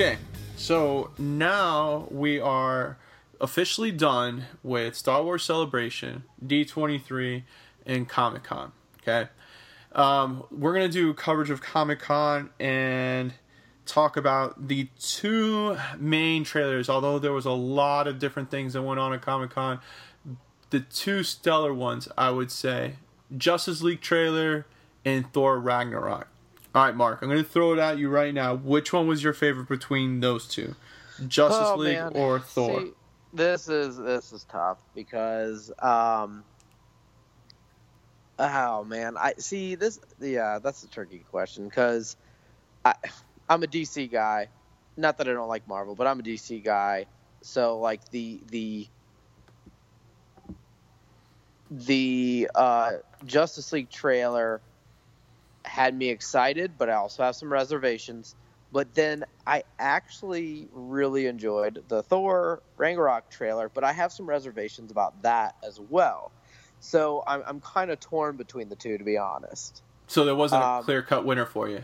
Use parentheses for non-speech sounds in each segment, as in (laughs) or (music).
Okay, so now we are officially done with Star Wars Celebration, D23, and Comic Con. Okay, um, we're gonna do coverage of Comic Con and talk about the two main trailers. Although there was a lot of different things that went on at Comic Con, the two stellar ones I would say: Justice League trailer and Thor Ragnarok. All right, Mark, I'm going to throw it at you right now. Which one was your favorite between those two? Justice Oh, League man. or Thor? See, this is this is tough because um oh man I see this yeah that's a tricky question because I I'm a DC guy not that I don't like Marvel but I'm a DC guy so like the the the uh, Justice League trailer had me excited but I also have some reservations but then I actually really enjoyed the Thor Ragnarok trailer, but I have some reservations about that as well. So I'm, I'm kind of torn between the two, to be honest. so there wasn't a um, clear cut winner for you.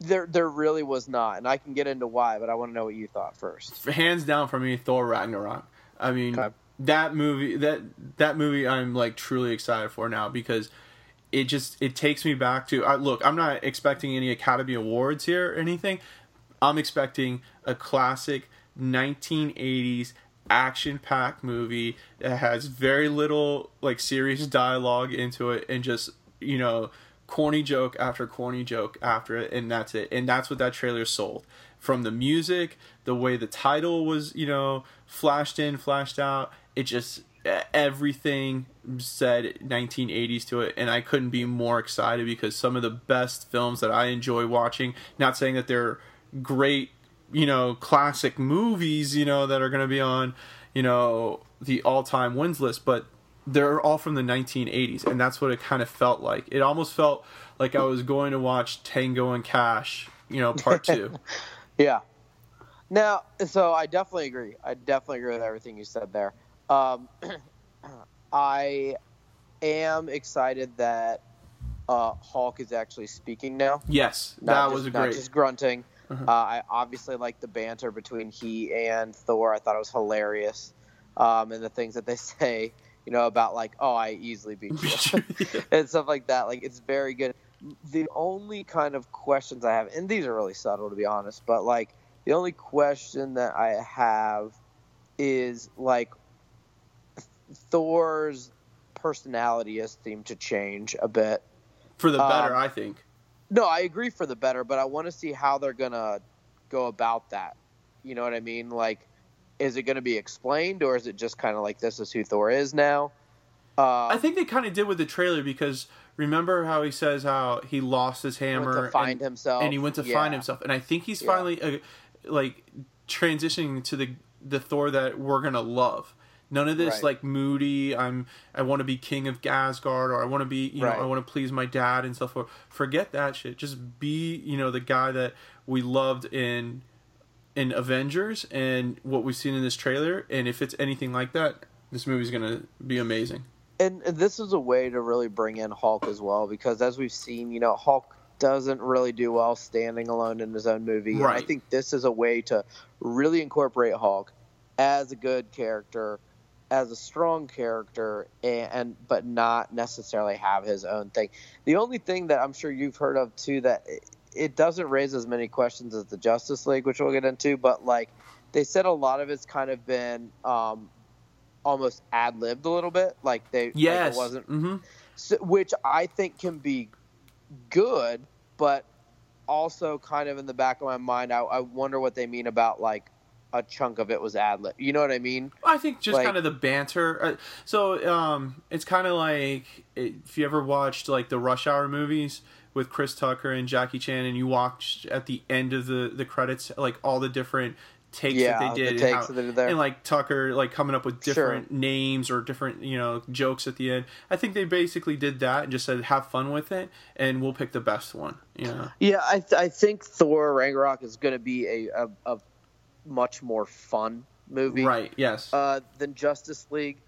There, there really was not, and I can get into why, but I want to know what you thought first. Hands down for me, Thor Ragnarok. I mean, Okay. that movie that that movie I'm like truly excited for now because it just it takes me back to I, look. I'm not expecting any Academy Awards here or anything. I'm expecting a classic 1980s action-packed movie that has very little like serious dialogue into it and just you know corny joke after corny joke after it and that's it and that's what that trailer sold from the music the way the title was you know flashed in flashed out it just everything said 1980s to it and i couldn't be more excited because some of the best films that i enjoy watching not saying that they're great you know classic movies you know that are going to be on you know the all-time wins list but they're all from the 1980s and that's what it kind of felt like it almost felt like i was going to watch tango and cash you know part two (laughs) Yeah. Now, so I definitely agree. I definitely agree with everything you said there. Um, (clears throat) I am excited that uh, Hulk is actually speaking now. yes Not that just, was a not just grunting. Uh-huh. Uh, I obviously like the banter between he and Thor. I thought it was hilarious, um, and the things that they (laughs) say, you know, about like, "Oh, I easily beat you," (laughs) (laughs) and stuff like that. Like, it's very good. The only kind of questions I have, and these are really subtle to be honest, but like the only question that I have is like Thor's personality has seemed to change a bit. for the better Um, i think No, I agree for the better, but I want to see how they're gonna go about that. You know what I mean? Like, is it gonna be explained, or is it just kind of like this is who Thor is now? Uh, I think they kind of did with the trailer because remember how he says how he lost his hammer to find and, himself, and he went to Yeah. find himself, and I think he's Yeah. finally uh, like transitioning to the the Thor that we're gonna love. None of this Right. like moody. I'm I want to be king of Asgard or I want to be you Right. know I want to please my dad and stuff. Forget that shit. Just be you know the guy that we loved in in Avengers and what we've seen in this trailer. And if it's anything like that, this movie's gonna be amazing. and, and this is a way to really bring in Hulk as well, because as we've seen, you know, Hulk doesn't really do well standing alone in his own movie. And I think this is a way to really incorporate Hulk as a good character, as a strong character, and, and but not necessarily have his own thing. The only thing that I'm sure you've heard of too that it, it doesn't raise as many questions as the Justice League, which we'll get into, but like they said, a lot of it's kind of been um, almost ad libbed a little bit, like they like Yes. it wasn't hmm so, which I think can be good, but also kind of in the back of my mind, I, I wonder what they mean about like a chunk of it was ad lib. You know what I mean? I think just Like- kind of the banter. Uh, so um, it's kind of like if you ever watched like the Rush Hour movies with Chris Tucker and Jackie Chan, and you watched at the end of the the credits like all the different takes Yeah, that they the did, takes and, how- that they did there. and like Tucker like coming up with Sure. different names or different you know jokes at the end. I think they basically did that and just said have fun with it, and we'll pick the best one. You know. Yeah, I th- I think Thor Ragnarok is going to be a, a a much more fun movie, Right. Yes. Uh, than Justice League,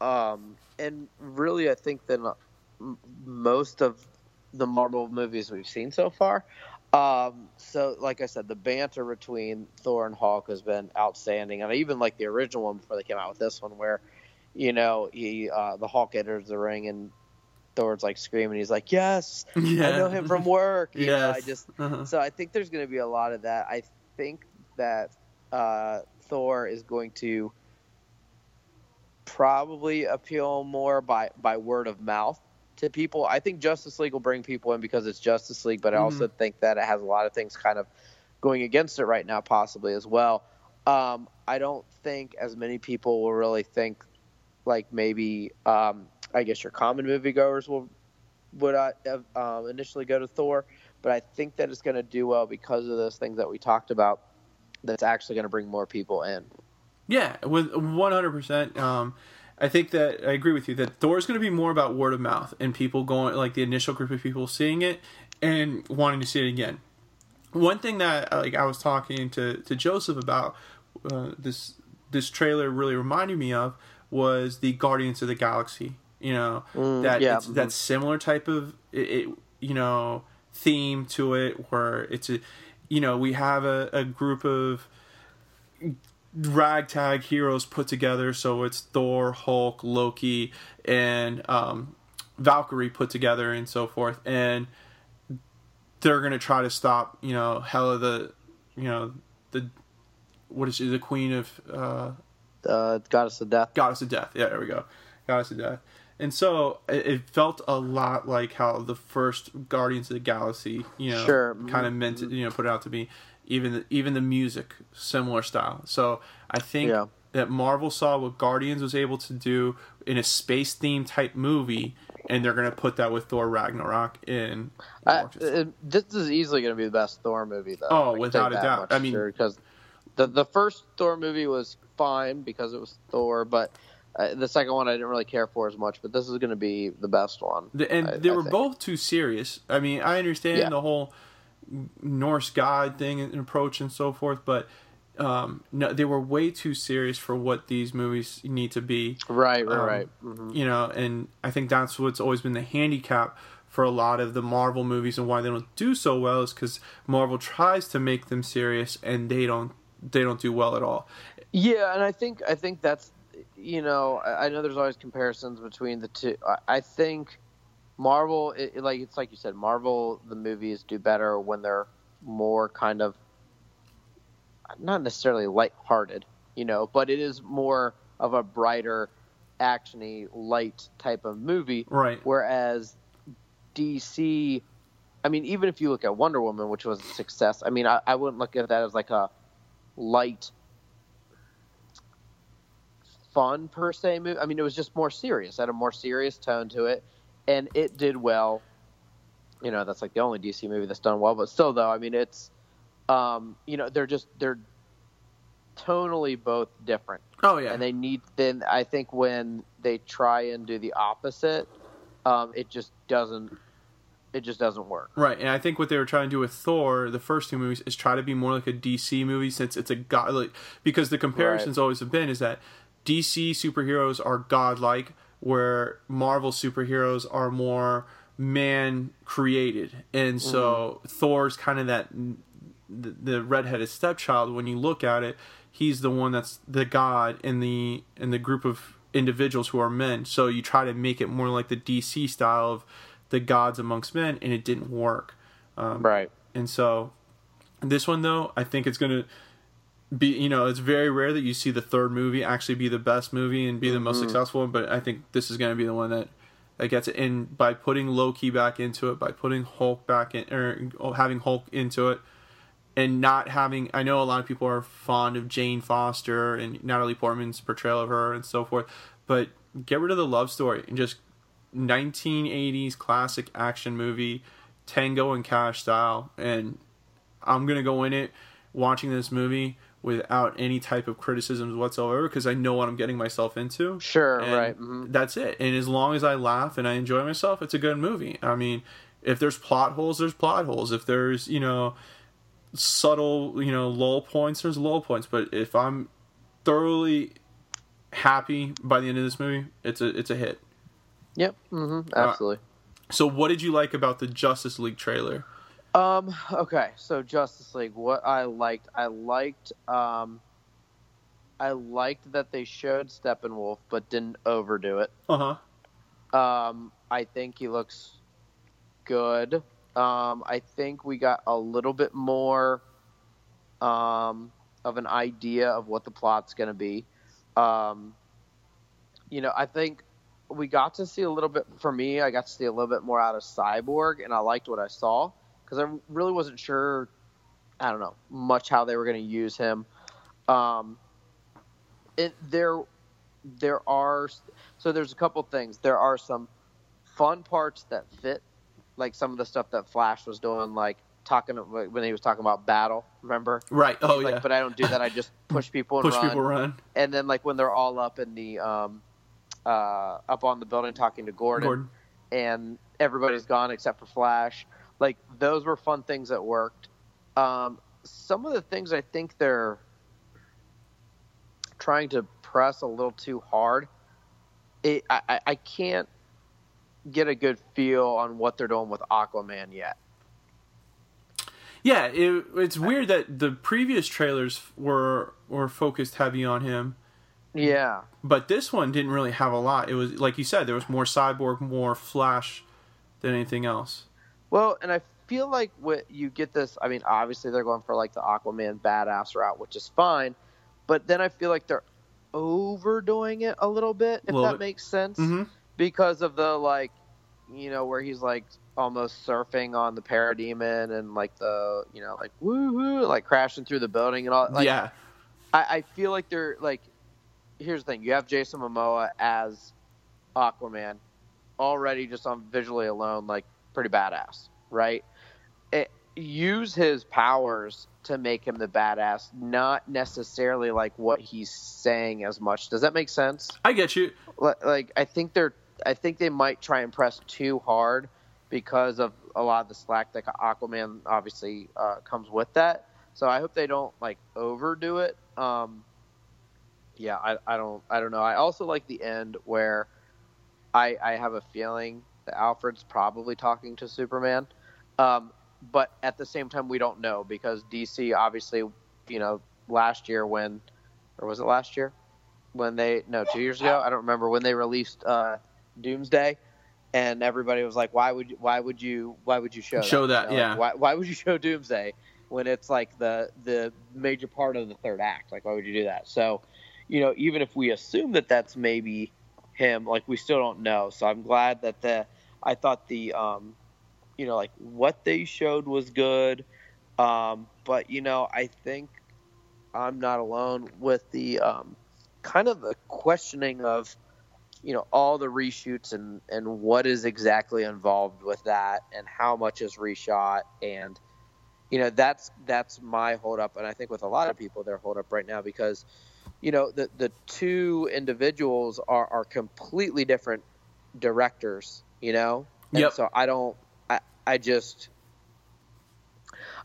um, and really, I think than uh, most of the Marvel movies we've seen so far. Um, so, like I said, the banter between Thor and Hulk has been outstanding, and I even like the original one before they came out with this one, where you know he uh, the Hulk enters the ring and Thor's like screaming, he's like, "Yes, I know him from work." (laughs) You know, I just Uh-huh. so I think there's going to be a lot of that. I think that uh, Thor is going to probably appeal more by by word of mouth to people. I think Justice League will bring people in because it's Justice League, but I also think that it has a lot of things kind of going against it right now, possibly as well. Um, I don't think as many people will really think like maybe um, I guess your common moviegoers will would uh, um, initially go to Thor, but I think that it's going to do well because of those things that we talked about. That's actually going to bring more people in. Yeah, with one hundred percent. Um, I think that I agree with you that Thor is going to be more about word of mouth and people going like the initial group of people seeing it and wanting to see it again. One thing that like I was talking to to Joseph about uh, this this trailer really reminded me of was the Guardians of the Galaxy. You know that yeah, it's, that similar type of it, it you know theme to it where it's a you know we have a, a group of ragtag heroes put together. So it's Thor, Hulk, Loki, and um, Valkyrie put together, and so forth. And they're gonna try to stop, you know, Hela the, you know, the what is she, the queen of uh, Uh, Goddess of Death. Goddess of Death. Yeah, there we go, Goddess of Death. And so it, it felt a lot like how the first Guardians of the Galaxy, you know, Sure. kind of mm-hmm. meant to, you know, put it out to be. Even the, even the music, similar style. So I think Yeah. that Marvel saw what Guardians was able to do in a space theme type movie, and they're gonna put that with Thor Ragnarok in. I, it, this is easily going to be the best Thor movie, though. Oh, without a doubt. I mean- sure, because the the first Thor movie was fine because it was Thor, but uh, the second one I didn't really care for as much. But this is going to be the best one. The, and I- they I were think. both too serious. I mean, I understand Yeah. the whole Norse god thing and approach and so forth, but um, no, they were way too serious for what these movies need to be. Right, right, Um, right. Mhm. You know, and I think that's what's always been the handicap for a lot of the Marvel movies and why they don't do so well is because Marvel tries to make them serious and they don't they don't do well at all. Yeah, and I think I think that's you know I I know there's always comparisons between the two. I, I think Marvel, it, it- like it's like you said, Marvel the movies do better when they're more kind of not necessarily lighthearted, you know, but it is more of a brighter, actiony, light type of movie. Right. Whereas DC, I mean, even if you look at Wonder Woman, which was a success, I mean, I, I wouldn't look at that as like a light, fun per se movie. I mean, it was just more serious, had a more serious tone to it, and it did well. You know, that's like the only DC movie that's done well, but still, though, I mean, it's, um, you know, they're just they're tonally both different Oh yeah. and they need then i think when they try and do the opposite um, it just doesn't it just doesn't work Right, and I think what they were trying to do with Thor, the first two movies, is try to be more like a DC movie since it's a god. Like, because the comparisons always have been is that DC superheroes are godlike, where Marvel superheroes are more man created, and so Thor's kind of that the, the redheaded stepchild. When you look at it, he's the one that's the god in the in the group of individuals who are men. So you try to make it more like the DC style of the gods amongst men, and it didn't work. Um, right And so this one though, I think it's gonna be you know it's very rare that you see the third movie actually be the best movie and be the most mm-hmm. successful. But I think this is gonna be the one that that gets it in by putting Loki back into it, by putting Hulk back in, or having Hulk into it, and not having. I know a lot of people are fond of Jane Foster and Natalie Portman's portrayal of her and so forth, but get rid of the love story and just 1980s classic action movie, Tango and Cash style, and I'm gonna go in it watching this movie without any type of criticisms whatsoever because I know what I'm getting myself into. Sure, right. mhm. That's it. And as long as I laugh and I enjoy myself, it's a good movie. I mean, if there's plot holes, there's plot holes. If there's, you know, subtle, you know, lull points, there's lull points. But if I'm thoroughly happy by the end of this movie, it's a it's a hit. Yep. hmm absolutely. So what did you like about the Justice League trailer? Um. Okay. So Justice League. What I liked, I liked. Um. I liked that they showed Steppenwolf, but didn't overdo it. Uh-huh. Um. I think he looks good. Um. I think we got a little bit more. Um. Of an idea of what the plot's going to be. Um. You know, I think we got to see a little bit. For me, I got to see a little bit more out of Cyborg, and I liked what I saw because I really wasn't sure. I don't know much how they were going to use him. Um, it there, there are so there's a couple things. There are some fun parts that fit, like some of the stuff that Flash was doing, like talking when he was talking about battle. Remember? Right. Oh like, yeah. But I don't do that. I just (laughs) push people and Push run. people run. And then like when they're all up in the um, uh, up on the building talking to Gordon Gordon. and everybody's gone except for Flash. Like those were fun things that worked. Um, some of the things I think they're trying to press a little too hard. It, I, I- can't get a good feel on what they're doing with Aquaman yet. Yeah, it, it's weird that the previous trailers were were focused heavy on him, Yeah, but this one didn't really have a lot. It was like you said, there was more cyborg, more Flash than anything else. Well, and I feel like what you get this. I mean, obviously they're going for like the Aquaman badass route, which is fine. But then I feel like they're overdoing it a little bit, if Little that bit. makes sense, Mhm. because of the like, you know, where he's like almost surfing on the parademon and like the, you know, like woohoo, like crashing through the building and all. Like, yeah, I, I feel like they're like. Here's the thing: you have Jason Momoa as Aquaman, already just on visually alone, like pretty badass, right? It, use his powers to make him the badass, not necessarily like what he's saying as much. Does that make sense? I get you. Li- Like, I think they're, I think they might try and press too hard because of a lot of the slack that Aquaman obviously uh, comes with that. So I hope they don't like overdo it. Um, yeah, I, I don't I don't know. I also like the end where I I have a feeling Alfred's probably talking to Superman. Um, but at the same time we don't know because DC obviously, you know, last year when or was it last year? When they no, 2 years ago, I don't remember when they released uh Doomsday and everybody was like why would you, why would you why would you show Show that, that, You know, like, yeah. why why would you show Doomsday when it's like the the major part of the third act like why would you do that so you know even if we assume that that's maybe him like we still don't know so i'm glad that the i thought the um you know like what they showed was good. Um but you know i think i'm not alone with the um kind of the questioning of you know all the reshoots and and what is exactly involved with that and how much is reshot. And you know that's that's my holdup. And i think with a lot of people their holdup right now because you know the the two individuals are are completely different directors you know? And Yep. so i don't i i just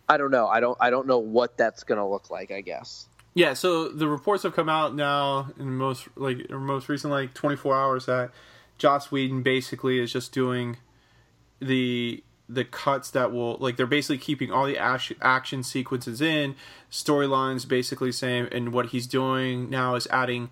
i don't know. I don't i don't know what that's gonna look like i guess. Yeah, so the reports have come out now in most like most recent like 24 hours that Joss Whedon basically is just doing the the cuts that will like they're basically keeping all the action action sequences in storylines basically same and what he's doing now is adding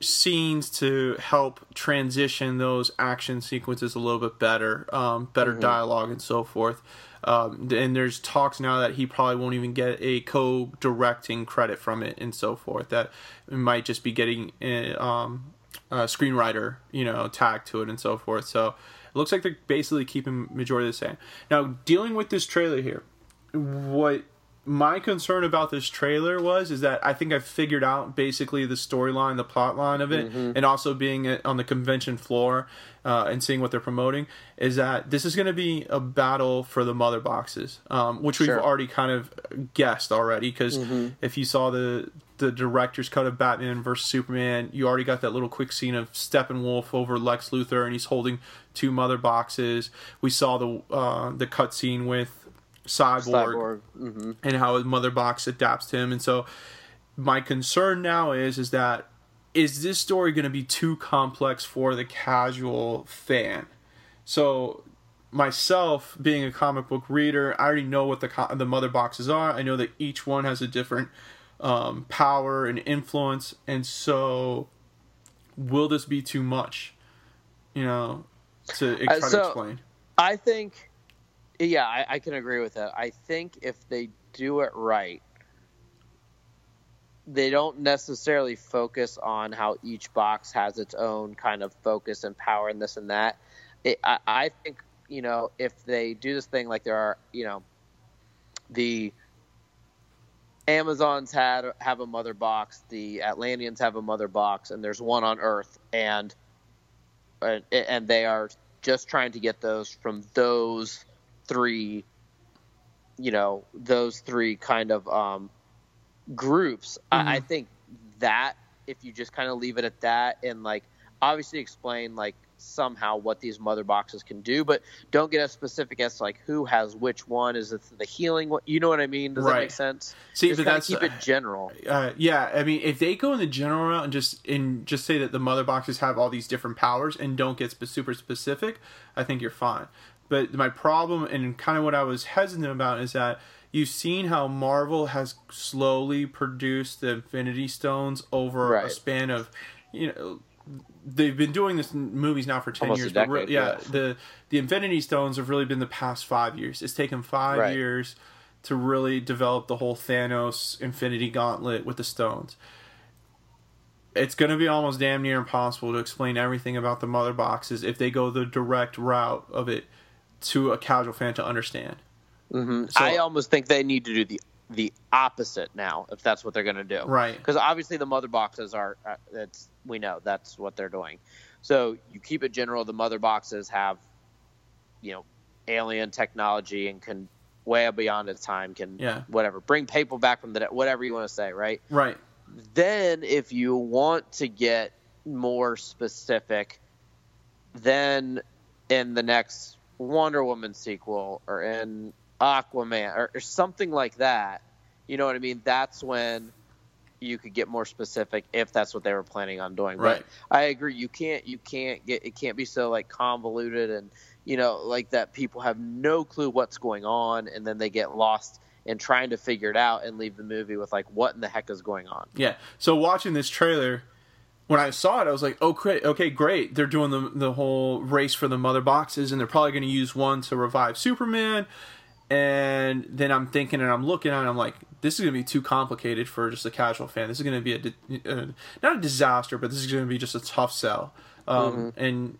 scenes to help transition those action sequences a little bit better, um, better dialogue and so forth. Um, and there's talks now that he probably won't even get a co-directing credit from it and so forth. That it might just be getting a, um, uh, screenwriter, you know, tag to it and so forth. So it looks like they're basically keeping majority the same. Now, dealing with this trailer here, what my concern about this trailer was is that I think I figured out basically the storyline, the plot line of it, and also being on the convention floor uh, and seeing what they're promoting is that this is going to be a battle for the mother boxes, um, which we've Sure. already kind of guessed already. Because if you saw the the director's cut of Batman versus Superman, you already got that little quick scene of Steppenwolf over Lex Luthor, and he's holding two mother boxes. We saw the uh, the cut scene with Cyborg. hmm and how his mother box adapts to him. And so my concern now is is that is this story going to be too complex for the casual fan? So myself being a comic book reader, I already know what the co- the mother boxes are. I know that each one has a different um, power and influence, and so will this be too much? You know, to try Uh, to so- explain. I think, yeah, I, I can agree with that. I think if they do it right, they don't necessarily focus on how each box has its own kind of focus and power and this and that. It, I, I think you know if they do this thing like there are you know the Amazons had have a mother box, the Atlanteans have a mother box, and there's one on Earth, and and, and they are just trying to get those from those three, you know, those three kind of um, groups. I, I think that if you just kind of leave it at that and like obviously explain like somehow what these mother boxes can do, but don't get as specific as like who has which one. Is it the healing? one? You know what I mean? Does that make sense? See, just but that's keep it general. uh, yeah, I mean, if they go in the general route and just and just say that the mother boxes have all these different powers and don't get super specific, I think you're fine. But my problem and kind of what I was hesitant about is that you've seen how Marvel has slowly produced the Infinity Stones over a span of, you know, they've been doing this in movies now for ten Almost years. but re- yeah, yeah. the the Infinity Stones have really been the past five years. It's taken five Right. years to really develop the whole Thanos Infinity Gauntlet with the stones. It's going to be almost damn near impossible to explain everything about the mother boxes if they go the direct route of it to a casual fan to understand. hmm So- I almost think they need to do the the opposite now, if that's what they're going to do. Right. Because obviously the mother boxes are. Uh, that's we know that's what they're doing. So you keep it general. The mother boxes have, you know, alien technology and can way beyond its time. Can Yeah. whatever bring people back from the dead. Whatever you want to say, right? Right. then if you want to get more specific then in the next wonder woman sequel or in aquaman or, or something like that you know what i mean that's when you could get more specific if that's what they were planning on doing Right. but i agree you can't you can't get it can't be so like convoluted and you know like that people have no clue what's going on and then they get lost in trying to figure it out and leave the movie with like what in the heck is going on Yeah. So watching this trailer, when I saw it, I was like, "Oh, great! Okay, great! They're doing the the whole race for the mother boxes, and they're probably going to use one to revive Superman." And then I'm thinking, and I'm looking at, it, I'm like, "This is going to be too complicated for just a casual fan. This is going to be a di- uh, not a disaster, but this is going to be just a tough sell." Um, And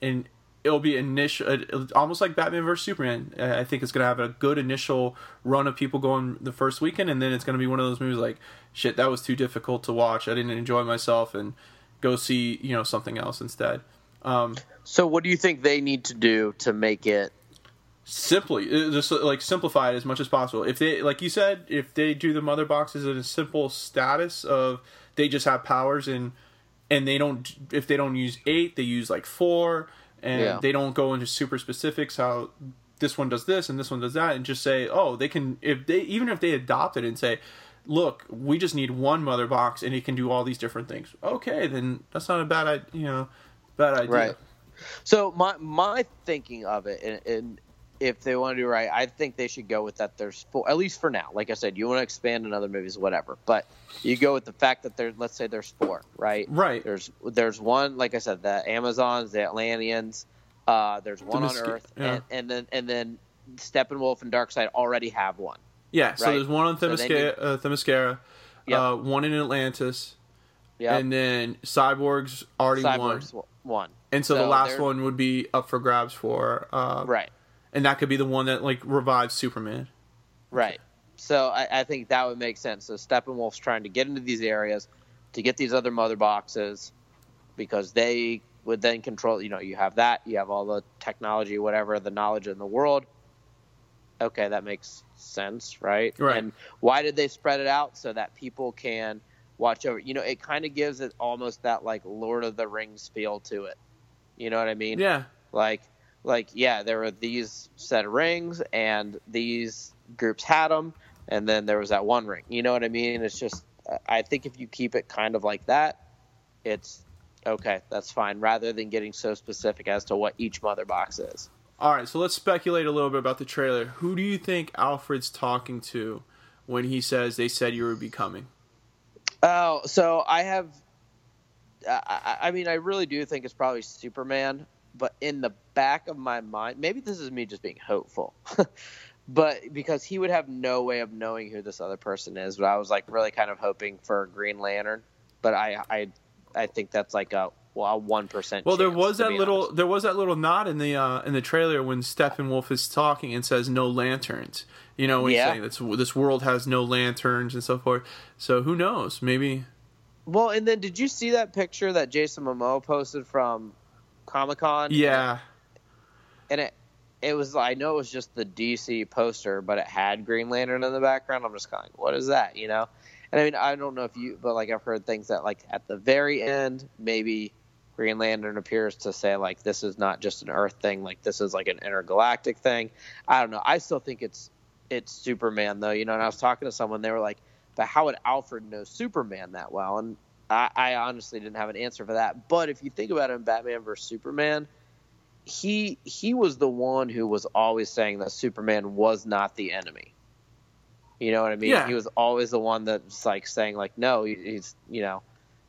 and it'll be initial, uh, almost like Batman versus Superman. Uh, I think it's going to have a good initial run of people going the first weekend, and then it's going to be one of those movies like, shit, that was too difficult to watch. I didn't enjoy myself, and go see you know something else instead. Um, So, what do you think they need to do to make it? simply, uh, just like simplify it as much as possible. If they, like you said, if they do the mother boxes in a simple status of they just have powers and and they don't if they don't use eight, they use like four, and Yeah. they don't go into super specifics how this one does this and this one does that, and just say, oh, they can if they even if they adopt it and say. Look, we just need one mother box, and it can do all these different things. Okay, then that's not a bad, you know, bad idea. Right. So, my my thinking of it, and, and if they want to do right, I think they should go with that. There's four, at least for now. Like I said, you want to expand in other movies, whatever. But you go with the fact that there's, let's say, there's four, right? Right. There's there's one, like I said, the Amazons, the Atlanteans. Uh, there's one on Earth, yeah. and, and then and then Steppenwolf and Darkseid already have one. Yeah, so there's one on So Themyscira, uh, Themyscira Yep. uh, one in Atlantis, Yep. and then Cyborg's already one, Cyborg's one. and so, the last one would be up for grabs for uh, Right. And that could be the one that like revives Superman. Right. So I, I think that would make sense. So Steppenwolf's trying to get into these areas to get these other mother boxes because they would then control. You know, you have that, you have all the technology, whatever, the knowledge in the world. Okay, that makes sense, right? Right. And why did they spread it out so that people can watch over? You know, it kind of gives it almost that like Lord of the Rings feel to it. You know what I mean? Yeah, like like yeah there were these set of rings and these groups had them and then there was that one ring you know what i mean it's just i think if you keep it kind of like that it's okay that's fine rather than getting so specific as to what each mother box is All right, so let's speculate a little bit about the trailer. Who do you think Alfred's talking to when he says they said you would be coming? oh so i have I, I I mean i really do think it's probably superman but in the back of my mind maybe this is me just being hopeful (laughs) but because he would have no way of knowing who this other person is but i was like really kind of hoping for a green lantern but i i i think that's like a well one percent Well, there was that little there was that little nod in the uh, in the trailer when Steppenwolf is talking and says no lanterns. You know, when Yeah. he's saying this this world has no lanterns and so forth. So who knows? Maybe well and then did you see that picture that jason momoa posted from comic-con yeah. and it it was I know it was just the DC poster, but it had Green Lantern in the background. I'm just kind of like, what is that, you know? And I mean, I don't know if you, but like I've heard things that like at the very end, maybe Green Lantern appears to say like this is not just an Earth thing, like this is like an intergalactic thing. I don't know. I still think it's it's Superman though, you know. And I was talking to someone, they were like, but how would Alfred know Superman that well? And I, I honestly didn't have an answer for that. But if you think about it in Batman versus Superman, he he was the one who was always saying that Superman was not the enemy. You know what I mean? Yeah. He was always the one that's like saying like, no, he- he's you know,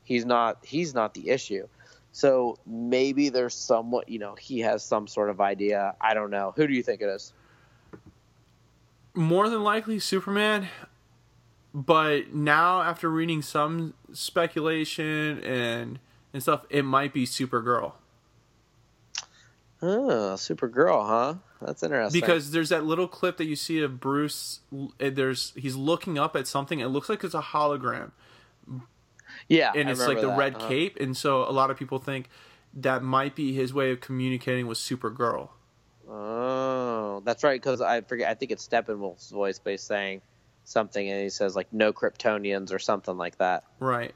he's not he's not the issue. So maybe there's somewhat you know he has some sort of idea. I don't know. Who do you think it is? More than likely Superman. But now after reading some speculation and and stuff, it might be Supergirl. Oh, Supergirl, huh? That's interesting. because there's that little clip that you see of Bruce. uh, There's he's looking up at something. It looks like it's a hologram, yeah, and it's like the that. red Uh-huh. cape. And so a lot of people think that might be his way of communicating with Supergirl. Oh, that's right. Because I forget. I think it's Steppenwolf's voice, but he's saying something, and he says like "no Kryptonians" or something like that. Right.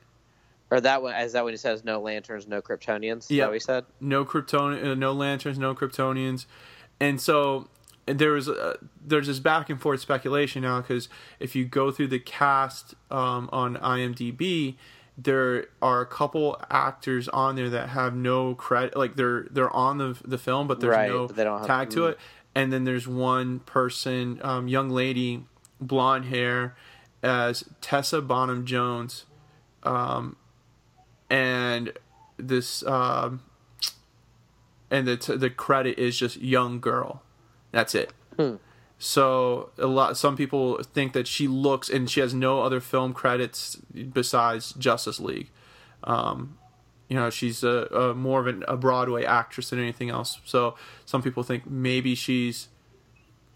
Or that one is that when he says "no lanterns, no Kryptonians"? Yeah, he said? No Krypton, uh, no lanterns, no Kryptonians, and so there was uh, there's this back and forth speculation now because if you go through the cast um, on IMDb, there are a couple actors on there that have no credit, like they're they're on the the film, but there's Right, no but they don't have- tag to mm. it. And then there's one person, um, young lady, blonde hair, as Tessa Bonham Jones, um, and this um, and the the credit is just young girl. That's it. So a lot some people think that she looks and she has no other film credits besides Justice League. Um, you know, she's a, a more of an, a Broadway actress than anything else. So some people think maybe she's,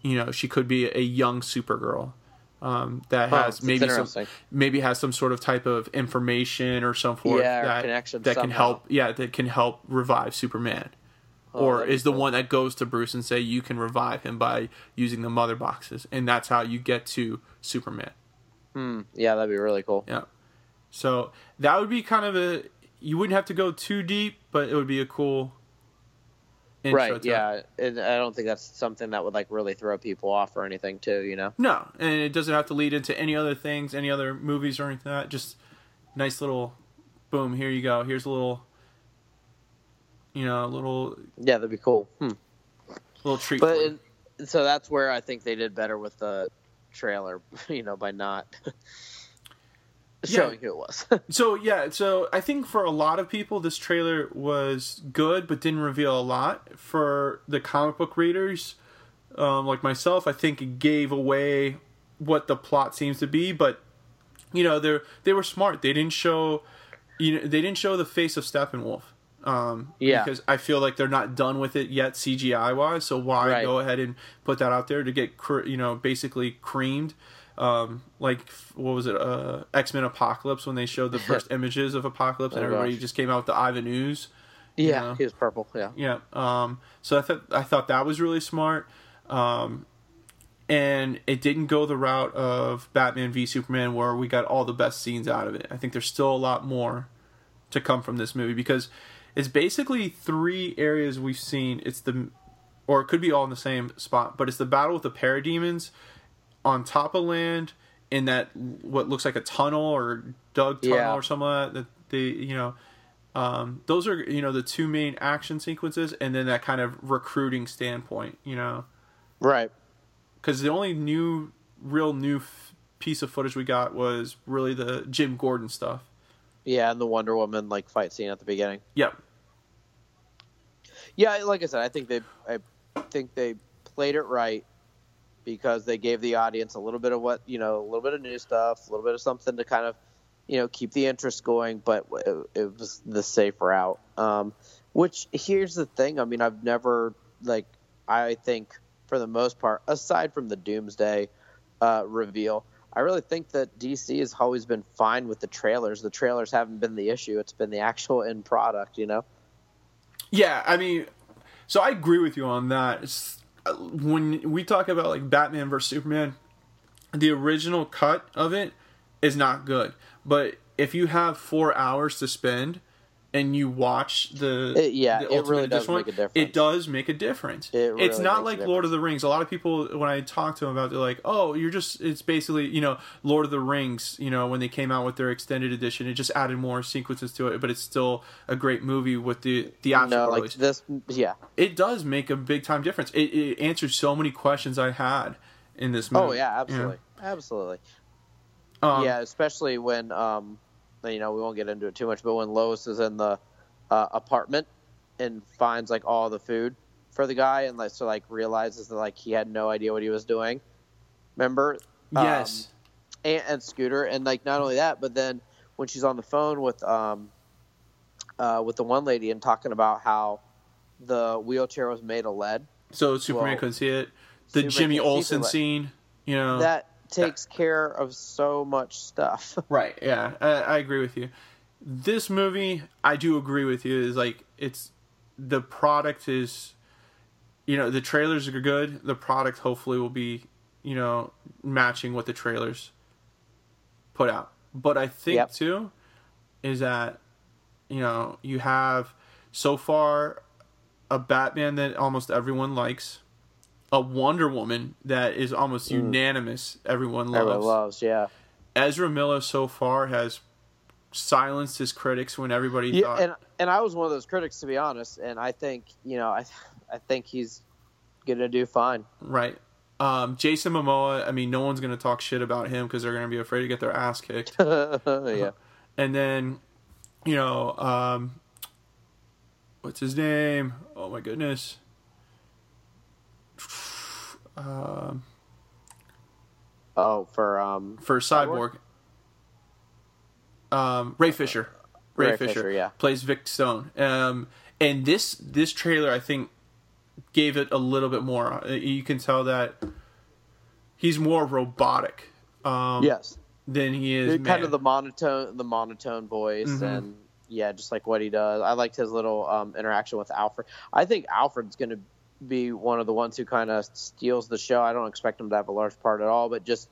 you know, she could be a young Supergirl um, that Huh, has maybe some maybe has some sort of type of information or some forth Yeah, or that connection that can help. Yeah, that can help revive Superman or Oh, that'd is the cool. one that goes to Bruce and say you can revive him by using the mother boxes, and that's how you get to Superman. Yeah, that'd be really cool. Yeah. So that would be kind of a you wouldn't have to go too deep, but it would be a cool. Right? Yeah, and I don't think that's something that would like really throw people off or anything, too. You know? No, and it doesn't have to lead into any other things, any other movies or anything like that. Just nice little, boom. Here you go. Here's a little. You know, a little Yeah, that'd be cool. Hmm. little treat. But and so that's where I think they did better with the trailer. (laughs) You know, by not (laughs) showing who it was. (laughs) So yeah, so I think for a lot of people this trailer was good but didn't reveal a lot. For the comic book readers, um, like myself, I think it gave away what the plot seems to be. But you know, they they were smart. They didn't show you know, they didn't show the face of Steppenwolf. Um, Yeah. Because I feel like they're not done with it yet, CGI wise. So why Right. go ahead and put that out there to get, you know, basically creamed? Um, like what was it? Uh, X Men Apocalypse when they showed the (laughs) first images of Apocalypse and Oh, everybody gosh. just came out with the Ivan Ooze. Yeah, know? he was purple. Yeah. Yeah. Um, so I thought I thought that was really smart. Um, and it didn't go the route of Batman v Superman where we got all the best scenes out of it. I think there's still a lot more to come from this movie because it's basically three areas we've seen. It's the or it could be all in the same spot, but it's the battle with the parademons on top of land in that what looks like a tunnel or dug tunnel Yeah. or something like that. that they you know um, those are you know the two main action sequences, and then that kind of recruiting standpoint, you know, Right. because the only new, real new f- piece of footage we got was really the Jim Gordon stuff. Yeah, and the Wonder Woman like fight scene at the beginning. Yep. Yeah, like I said, I think they I think they played it right because they gave the audience a little bit of what you know, a little bit of new stuff, a little bit of something to kind of you know keep the interest going, but it, it was the safe route. Um, which here's the thing. I mean, I've never like I think for the most part, aside from the Doomsday uh, reveal. I really think that DC has always been fine with the trailers. The trailers haven't been the issue; it's been the actual end product. You know. Yeah, I mean, so I agree with you on that. It's, when we talk about like Batman versus Superman, the original cut of it is not good. But if you have four hours to spend and you watch the, It- yeah, the it really does one, make a difference. It does make a difference. It it's not like Lord of the Rings. A lot of people, when I talk to them about, it, they're like, "Oh, you're just." It's basically, you know, Lord of the Rings. You know, when they came out with their extended edition, it just added more sequences to it, but it's still a great movie with the theatrical No, like release this. Yeah. it does make a big time difference. It, it answers so many questions I had in this movie. Oh yeah, absolutely, absolutely. Um, yeah, especially when um, you know, we won't get into it too much, but when Lois is in the uh, apartment and finds like all the food for the guy, and like so like realizes that like he had no idea what he was doing. Remember? Um, Yes. and, and Scooter, and like not only that, but then when she's on the phone with um, uh, with the one lady and talking about how the wheelchair was made of lead. so Superman well, couldn't see it. The Superman Jimmy Olsen scene. You know. that takes care of so much stuff. (laughs) right. Yeah. I, I agree with you. This movie, I do agree with you. Is like it's the product is, you know, the trailers are good. The product hopefully will be, you know, matching what the trailers put out. But I think Yep. too is that you know you have so far a Batman that almost everyone likes, a Wonder Woman that is almost unanimous everyone loves. Mm. Everyone loves, yeah. Ezra Miller so far has silenced his critics when everybody Yeah, thought and and I was one of those critics to be honest, and I think you know I I think he's gonna do fine. right. Um, Jason Momoa, I mean, no one's gonna talk shit about him because they're gonna be afraid to get their ass kicked. (laughs) yeah, (laughs) and then, you know, um, what's his name? Oh my goodness. Um, oh for um for Cyborg. Um, Ray Fisher. Ray, Ray Fisher, Fisher, yeah. plays Vic Stone. Um, and this this trailer, I think, gave it a little bit more. Uh, You can tell that he's more robotic. Um, yes, Than he is kind man. of the monotone the monotone voice Mhm. and yeah, just like what he does. I liked his little um, interaction with Alfred. I think Alfred's gonna be one of the ones who kind of steals the show. I don't expect him to have a large part at all, but just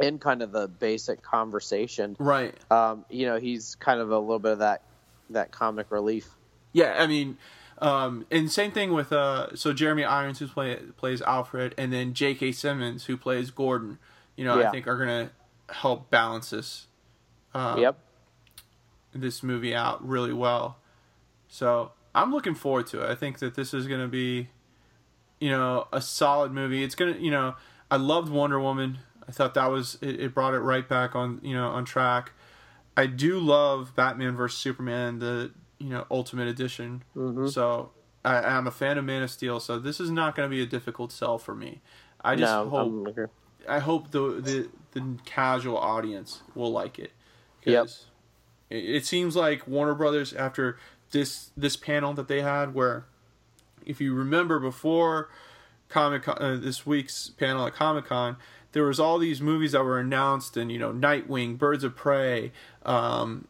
in kind of the basic conversation. right. um, you know, he's kind of a little bit of that that comic relief. Yeah, I mean, um, and same thing with uh, so Jeremy Irons who play, plays Alfred, and then J.K. Simmons who plays Gordon. You know, I think are gonna help balance this uh, yep. this movie out really well. So I'm looking forward to it. I think that this is gonna be, you know, a solid movie. It's gonna, you know, I loved Wonder Woman. I thought that was it, it brought it right back on, you know, on track. I do love Batman vs Superman, the you know Ultimate Edition. Mm-hmm. So I, I'm a fan of Man of Steel. So this is not going to be a difficult sell for me. I just No, hope I'm. I hope the the the casual audience will like it. Yep. It, it seems like Warner Brothers after this this panel that they had, where if you remember before Comic uh, this week's panel at Comic Con, there was all these movies that were announced, and you know, Nightwing, Birds of Prey, um,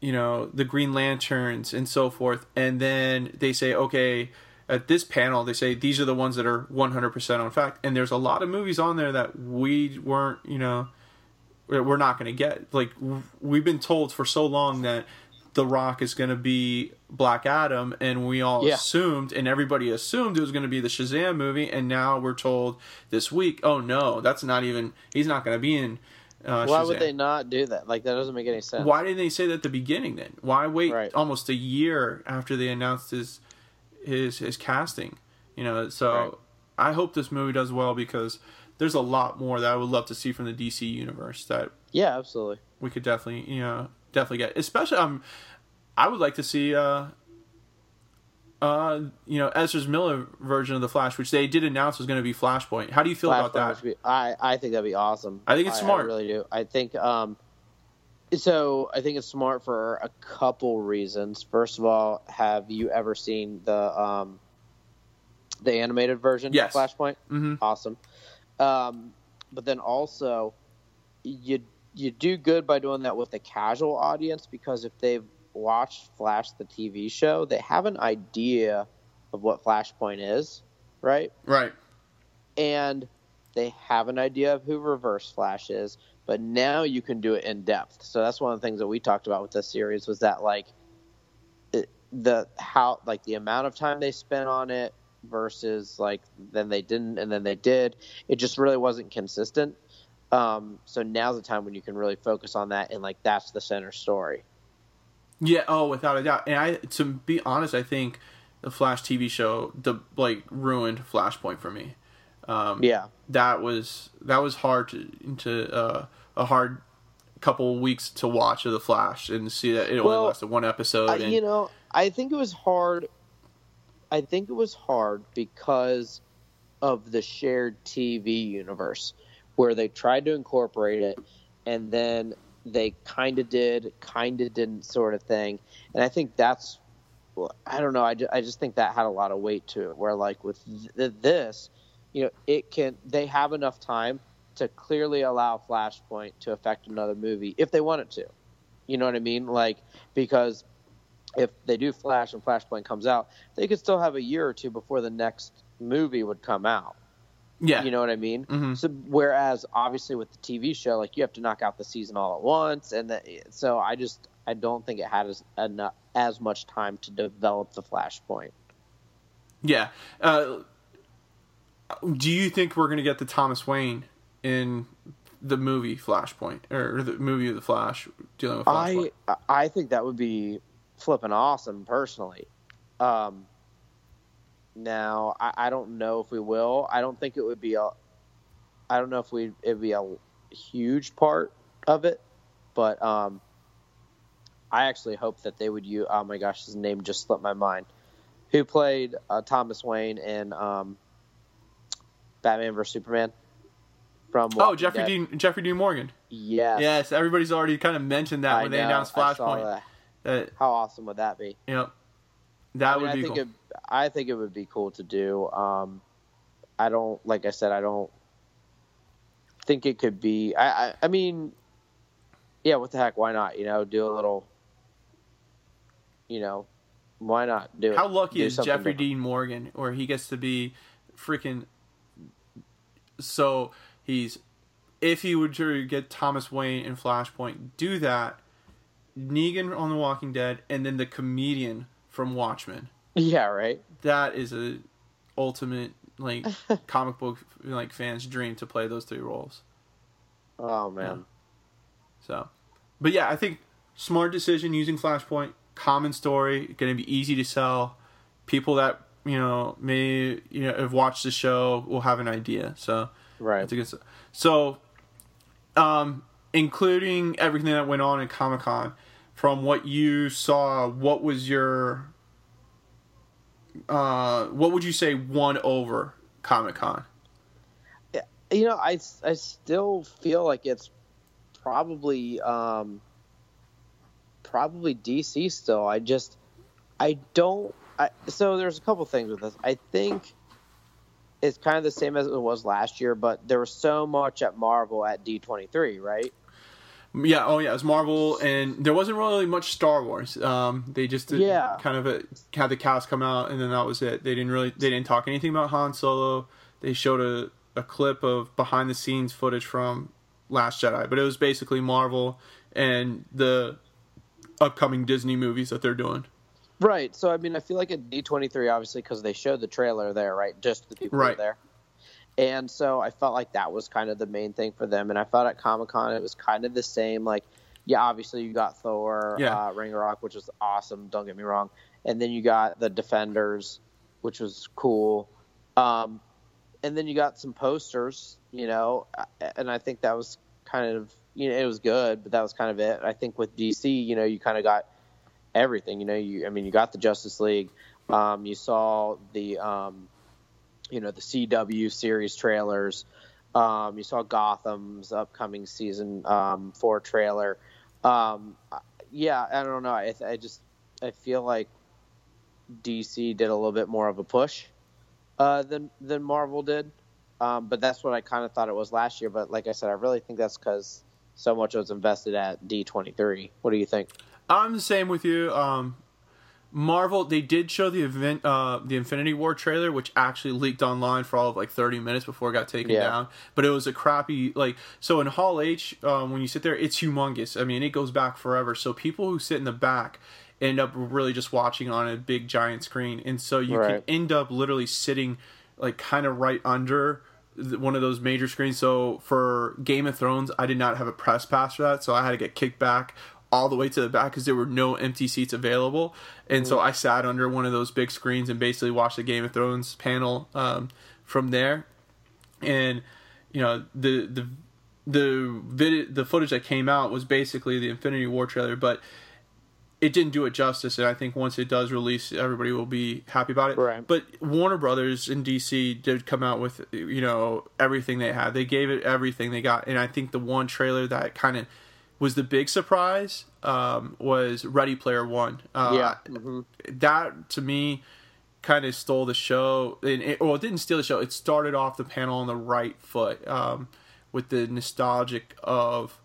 you know, the Green Lanterns, and so forth. And then they say, okay, at this panel, they say these are the ones that are 100% on fact. And there's a lot of movies on there that we weren't, you know, we're not going to get. Like, we've been told for so long that The Rock is going to be Black Adam, and we all Yeah. assumed, and everybody assumed it was going to be the Shazam movie. And now we're told this week, oh no, that's not even, he's not going to be in. Uh, Why Shazam. would they not do that? Like that doesn't make any sense. Why didn't they say that at the beginning then? Why wait Right. almost a year after they announced his his his casting? You know, so Right. I hope this movie does well because there's a lot more that I would love to see from the DC universe that Yeah, absolutely. we could definitely you know definitely get. Especially um, I would like to see uh uh you know Ezra's Miller version of the Flash, which they did announce was going to be Flashpoint. How do you feel about that? be- I I think that'd be awesome. I think it's smart. I really do. I think um, so. I think it's smart for a couple reasons. First of all, have you ever seen the um, the animated version Yes. of Flashpoint? Mhm. Awesome. Um, but then also, you you do good by doing that with the casual audience because if they've watched Flash the TV show, they have an idea of what Flashpoint is, right? Right. and they have an idea of who Reverse Flash is, but now you can do it in depth. So that's one of the things that we talked about with this series was that like it, the how like the amount of time they spent on it versus like then they didn't and then they did. It just really wasn't consistent. Um, so now's the time when you can really focus on that and like that's the center story. Yeah, oh, without a doubt. And I, to be honest, I think the Flash TV show, the like ruined Flashpoint for me. Um, Yeah. that was that was hard to to uh, a hard couple weeks to watch of the Flash and see that it only lasted one episode. I, you know, I think it was hard. I think it was hard because of the shared TV universe, where they tried to incorporate it, and then they kind of did, kind of didn't, sort of thing. And I think that's, I don't know. I, ju- I just think that had a lot of weight to it. Where like with th- this, you know, it can they have enough time to clearly allow Flashpoint to affect another movie if they wanted to. You know what I mean? Like because if they do Flash and Flashpoint comes out, they could still have a year or two before the next movie would come out. Yeah, You know what I mean? Mhm. So whereas obviously with the TV show, like you have to knock out the season all at once, and the, so I just I don't think it had as enough, as much time to develop the Flashpoint. yeah. Uh, do you think we're gonna get the Thomas Wayne in the movie Flashpoint or the movie of the Flash dealing with Flashpoint? I I think that would be flipping awesome personally. Um, now I, I don't know if we will. I don't think it would be a. I don't know if we it'd be a huge part of it, but um, I actually hope that they would use. Oh my gosh, his name just slipped my mind. Who played uh, Thomas Wayne in um, Batman vs Superman? From oh, Jeffrey Dead? Dean Jeffrey Dean Morgan. Yes. Yes, everybody's already kind of mentioned that I when they announced I Flashpoint. That How awesome would that be? Yep. That I mean, would I be think cool. I think it would be cool to do. Um, I don't like I said I don't think it could be. I, I I mean, yeah, what the heck? Why not? You know, do a little. You know, why not do it? How lucky do is Jeffrey different. Dean Morgan, where he gets to be freaking. So he's, if he would to get Thomas Wayne in Flashpoint, do that. Negan on The Walking Dead, and then the comedian from Watchmen. Yeah, right. That is a ultimate like (laughs) comic book like fans' dream to play those three roles. Oh man, So, but yeah, I think smart decision using Flashpoint. Common story, going to be easy to sell. People that you know may you know have watched the show will have an idea. So right. it's a good. So, um, including everything that went on in Comic Con, from what you saw, what was your uh, what would you say won over Comic Con? you know, I, I still feel like it's probably um, probably DC still. I just I don't. I, so there's a couple things with this. I think it's kind of the same as it was last year, but there was so much at Marvel at D23, right? Yeah, oh yeah, it was Marvel, and there wasn't really much Star Wars. Um, they just did Yeah. kind of a, had the cast come out, and then that was it. They didn't really they didn't talk anything about Han Solo. They showed a, a clip of behind the scenes footage from Last Jedi, but it was basically Marvel and the upcoming Disney movies that they're doing. Right. So I mean, I feel like at D23, obviously, because they showed the trailer there, right? Just the people Right. there. And so I felt like that was kind of the main thing for them. And I felt at Comic Con it was kind of the same. Like, yeah, obviously you got Thor, Yeah. uh, Ragnarok, which was awesome. Don't get me wrong. And then you got the Defenders, which was cool. Um, and then you got some posters, you know, and I think that was kind of you know it was good, but that was kind of it. I think with DC, you know, you kind of got everything. You know, you I mean, you got the Justice League. Um, you saw the um, you know the CW series trailers. Um, you saw Gotham's upcoming season um, four trailer. Um, yeah, I don't know. I, I just I feel like DC did a little bit more of a push uh, than than Marvel did. Um, but that's what I kind of thought it was last year. But like I said, I really think that's because so much was invested at D23. What do you think? I'm the same with you. Um, Marvel, they did show the event, uh, the Infinity War trailer, which actually leaked online for all of like 30 minutes before it got taken Yeah. down. But it was a crappy like. So in Hall H, um, when you sit there, it's humongous. I mean, it goes back forever. So people who sit in the back end up really just watching on a big giant screen, and so you Right. can end up literally sitting like kind of right under one of those major screens. So for Game of Thrones, I did not have a press pass for that, so I had to get kicked back all the way to the back because there were no empty seats available. And so I sat under one of those big screens and basically watched the Game of Thrones panel um, from there. And you know the the the vid- the footage that came out was basically the Infinity War trailer, but it didn't do it justice, and I think once it does release, everybody will be happy about it. Right. But Warner Brothers in DC did come out with you know everything they had. They gave it everything they got, and I think the one trailer that kind of was the big surprise um, was Ready Player One. Uh, yeah. hmm that to me kind of stole the show. And it, well, it didn't steal the show. It started off the panel on the right foot um, with the nostalgic of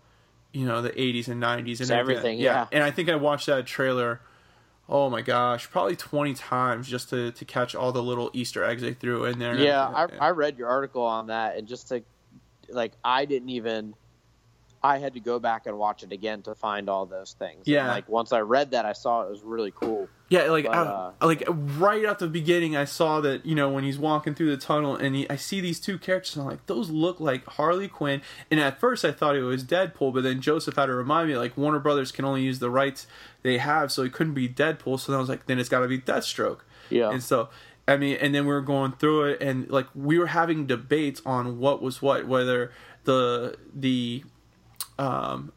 you know the 80s and 90s and everything, yeah. And I think I watched that trailer. Oh my gosh, probably 20 times just to, to catch all the little Easter eggs they threw in there. Yeah, I, I read your article on that, and just to like, I didn't even. I had to go back and watch it again to find all those things. And, Yeah. like once I read that, I saw it was really cool. Yeah, like But, I- uh, like right at the beginning, I saw that you know when he's walking through the tunnel, and he, I see these two characters, and I'm like, those look like Harley Quinn. And at first, I thought it was Deadpool, but then Joseph had to remind me like Warner Brothers can only use the rights they have, so it couldn't be Deadpool. So then I was like, then it's got to be Deathstroke. Yeah. And so, I mean, and then we were going through it, and like we were having debates on what was what, whether the the um,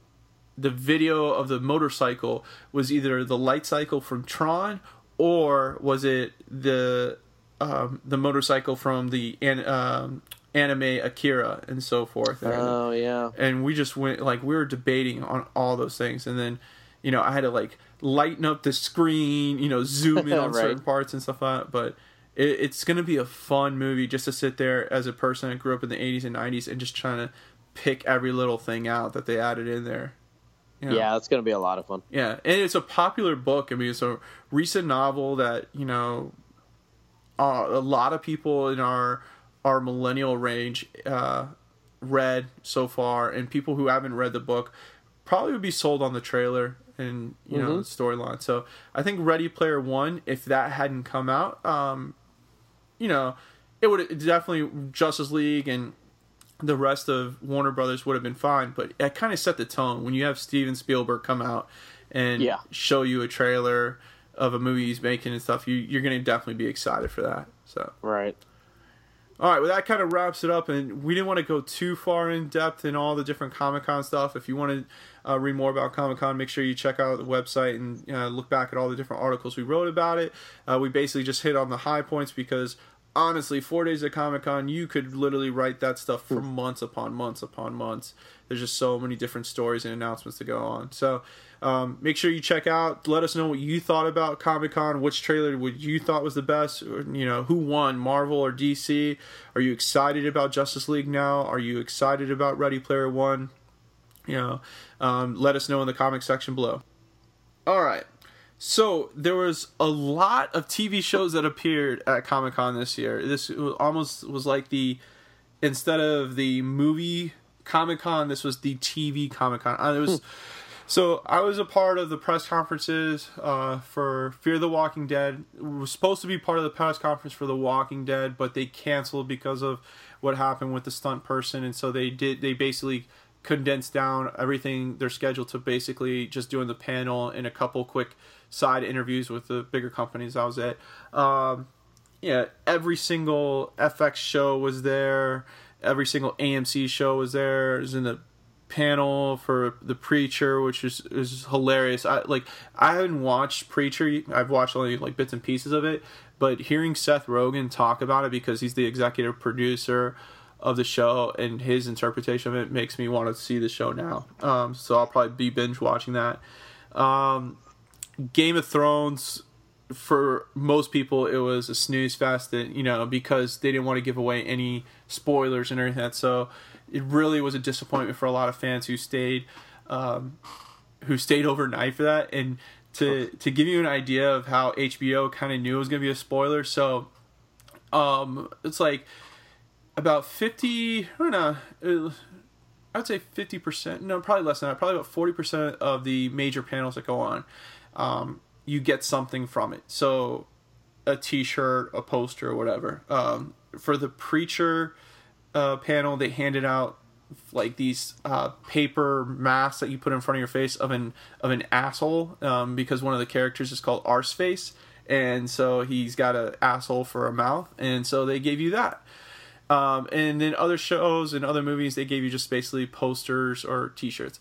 the video of the motorcycle was either the light cycle from Tron or was it the um, the motorcycle from the an, um, anime Akira and so forth. And, Oh yeah. and we just went like we were debating on all those things, and then you know I had to like lighten up the screen, you know, zoom in (laughs) on Right. certain parts and stuff like that. But it, it's gonna be a fun movie just to sit there as a person that grew up in the '80s and '90s and just trying to pick every little thing out that they added in there. You know? Yeah, it's gonna be a lot of fun. Yeah, and it's a popular book. I mean, it's a recent novel that you know uh, a lot of people in our our millennial range uh, read so far, and people who haven't read the book probably would be sold on the trailer and you know the storyline. So I think Ready Player One, if that hadn't come out, um, you know, it would definitely Justice League and the rest of Warner Brothers would have been fine, but it kind of set the tone when you have Steven Spielberg come out and Yeah. show you a trailer of a movie he's making and stuff. You you're gonna definitely be excited for that. So Right. all right, well that kind of wraps it up, and we didn't want to go too far in depth in all the different Comic Con stuff. If you want to uh, read more about Comic Con, make sure you check out the website and uh, look back at all the different articles we wrote about it. Uh, we basically just hit on the high points because honestly, four days at Comic Con, you could literally write that stuff for months upon months upon months. There's just so many different stories and announcements to go on. So um, make sure you check out. Let us know what you thought about Comic Con. Which trailer would you thought was the best? Or, you know, who won, Marvel or DC? Are you excited about Justice League now? Are you excited about Ready Player One? You know, um, let us know in the comment section below. All right. So there was a lot of TV shows that appeared at Comic Con this year. This was almost was like the instead of the movie Comic Con, this was the TV Comic Con. Uh, it was so I was a part of the press conferences uh, for Fear the Walking Dead. It was supposed to be part of the press conference for The Walking Dead, but they canceled because of what happened with the stunt person, and so they did. They basically condensed down everything they're scheduled to basically just doing the panel and a couple quick side interviews with the bigger companies I was at. Um, yeah, every single FX show was there. Every single AMC show was there. It was in the panel for the preacher which is is hilarious i like i haven't watched preacher i've watched only like bits and pieces of it but hearing seth rogen talk about it because he's the executive producer of the show and his interpretation of it makes me want to see the show now. Um, so i'll probably be binge watching that. Um, game of thrones for most people it was a snooze fest that you know because they didn't want to give away any spoilers and everything so it really was a disappointment for a lot of fans who stayed um, who stayed overnight for that. And to to give you an idea of how HBO kind of knew it was going to be a spoiler so um it's like about 50 I don't know uh, I would say 50% no probably less than that probably about 40% of the major panels that go on um, you get something from it so a t-shirt a poster or whatever um, for the preacher uh, panel, they handed out like these uh, paper masks that you put in front of your face of an of an asshole um, because one of the characters is called Arseface, and so he's got an asshole for a mouth, and so they gave you that. Um, and then other shows and other movies, they gave you just basically posters or T-shirts.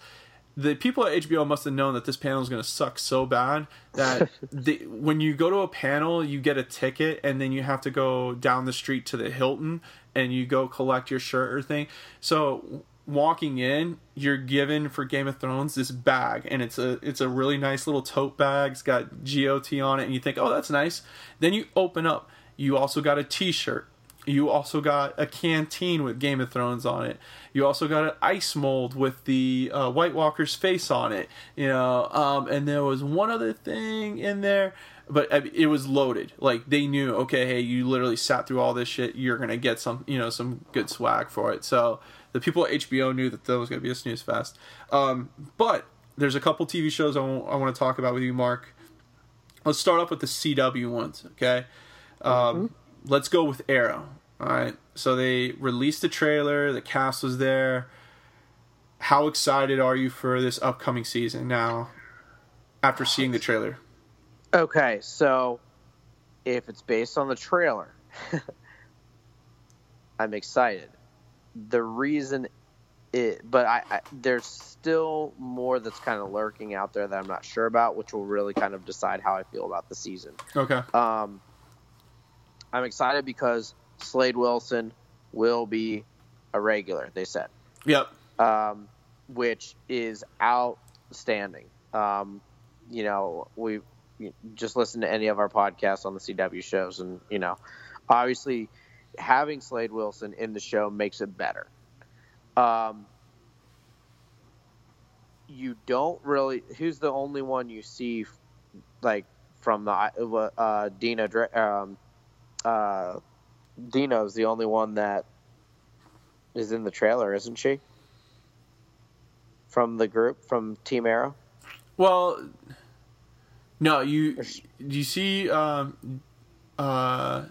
The people at HBO must have known that this panel is going to suck so bad that (laughs) they, when you go to a panel, you get a ticket, and then you have to go down the street to the Hilton and you go collect your shirt or thing. So walking in, you're given for Game of Thrones this bag, and it's a it's a really nice little tote bag. It's got GOT on it, and you think, oh, that's nice. Then you open up. You also got a T-shirt. You also got a canteen with Game of Thrones on it. You also got an ice mold with the uh, White Walker's face on it. You know, um, and there was one other thing in there but it was loaded. Like they knew, okay, hey, you literally sat through all this shit. You're gonna get some, you know, some good swag for it. So the people at HBO knew that that was gonna be a snooze fest. Um, but there's a couple TV shows I, w- I want to talk about with you, Mark. Let's start off with the CW ones, okay? Um, mm-hmm. Let's go with Arrow. All right. So they released the trailer. The cast was there. How excited are you for this upcoming season now? After seeing the trailer. Okay, so if it's based on the trailer, (laughs) I'm excited. The reason it, but I, I, there's still more that's kind of lurking out there that I'm not sure about, which will really kind of decide how I feel about the season. Okay. Um, I'm excited because Slade Wilson will be a regular. They said. Yep. Um, which is outstanding. Um, you know, we just listen to any of our podcasts on the CW shows, and you know, obviously, having Slade Wilson in the show makes it better. Um, you don't really. Who's the only one you see, like from the uh, Dinah? Um, uh, Dinah's the only one that is in the trailer, isn't she? From the group, from Team Arrow. Well, no, you do you see um, uh,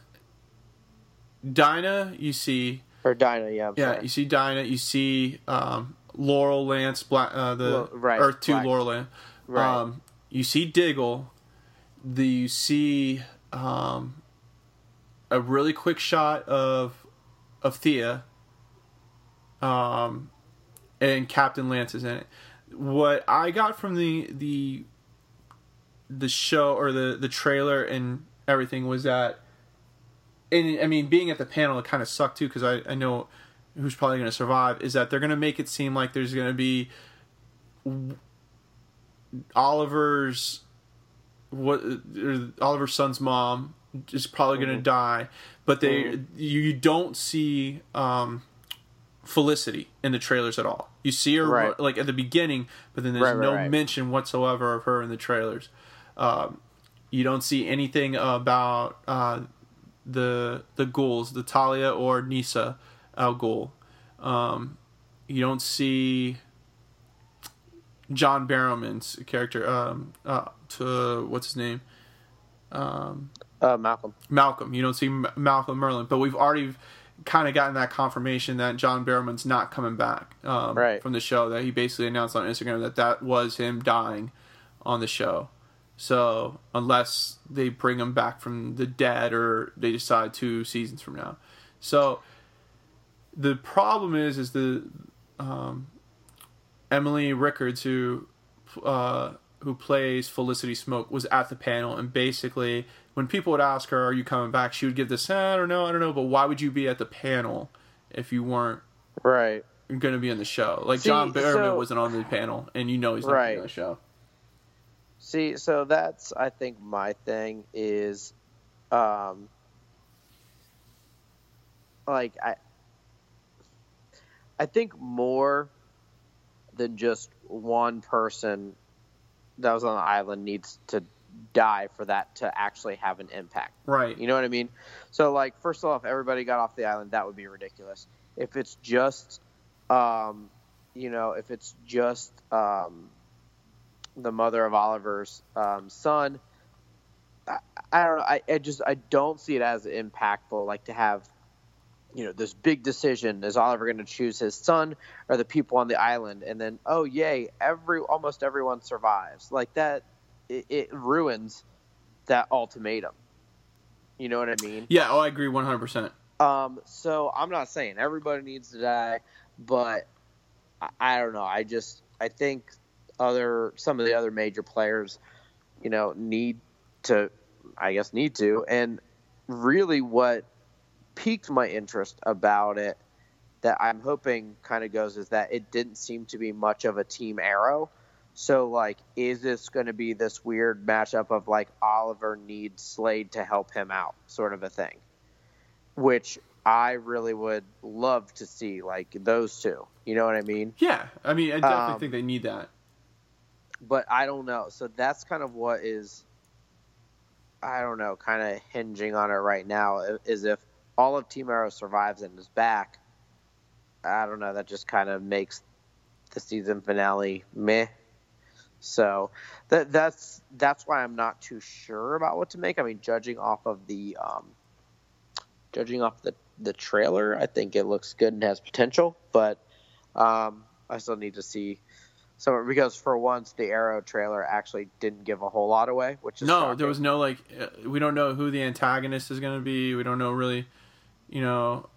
Dinah, you see or Dinah, yeah. I'm yeah, sorry. you see Dinah, you see um, Laurel Lance, Black, uh, the right, Earth Two Black. Laurel Lance. Right. Um, you see Diggle. The you see um, a really quick shot of of Thea. Um, and Captain Lance is in it. What I got from the the the show or the the trailer and everything was that and I mean, being at the panel, it kind of sucked too because I, I know who's probably going to survive is that they're going to make it seem like there's going to be Oliver's what Oliver's son's mom is probably going to Mm-hmm. die, but they you don't see um, Felicity in the trailers at all. You see her Right. like at the beginning, but then there's Right, no right. mention whatsoever of her in the trailers. Um, you don't see anything about uh, the the ghouls, the Talia or Nyssa Al Ghul. Um, you don't see John Barrowman's character. Um, uh, to what's his name? Uh, Malcolm. Malcolm. You don't see M- Malcolm Merlyn, but we've already kind of gotten that confirmation that John Barrowman's not coming back um, Right. from the show. That he basically announced on Instagram that that was him dying on the show. So unless they bring him back from the dead or they decide two seasons from now, so the problem is is the um, Emily Rickards who uh, who plays Felicity Smoak was at the panel and basically when people would ask her, "Are you coming back?" she would give this, "I don't know, I don't know." But why would you be at the panel if you weren't Right. going to be in the show? Like See, John Barrowman so- wasn't on the panel, and you know he's not Right. on the show. See, so that's I think my thing is, um, like I, I think more than just one person that was on the island needs to die for that to actually have an impact. Right. You know what I mean? So, like, first off, everybody got off the island. That would be ridiculous. If it's just, um, you know, if it's just um, the mother of Oliver's um, son, I, I don't know. I, I just I don't see it as impactful. Like to have, you know, this big decision: is Oliver going to choose his son or the people on the island? And then, oh yay, every almost everyone survives. Like that, it, it ruins that ultimatum. You know what I mean? Yeah. Oh, I agree one hundred percent. Um, so I'm not saying everybody needs to die, but I, I don't know. I just I think other some of the other major players, you know, need to, I guess, need to. And really, what piqued my interest about it that I'm hoping kind of goes is that it didn't seem to be much of a team arrow. So, like, is this going to be this weird matchup of like Oliver needs Slade to help him out, sort of a thing? Which I really would love to see, like those two. You know what I mean? Yeah. I mean, I definitely Um, think they need that. but I don't know. So that's kind of what is, I don't know, kind of hinging on it right now. Is if all of Team Arrow survives and is back, I don't know. That just kind of makes the season finale meh. So that that's that's why I'm not too sure about what to make. I mean, judging off of the um, judging off the the trailer, I think it looks good and has potential, but um, I still need to see some because for once the Arrow trailer actually didn't give a whole lot away, which is No, shocking. there was no like. Uh, we don't know who the antagonist is going to be. We don't know really, you know,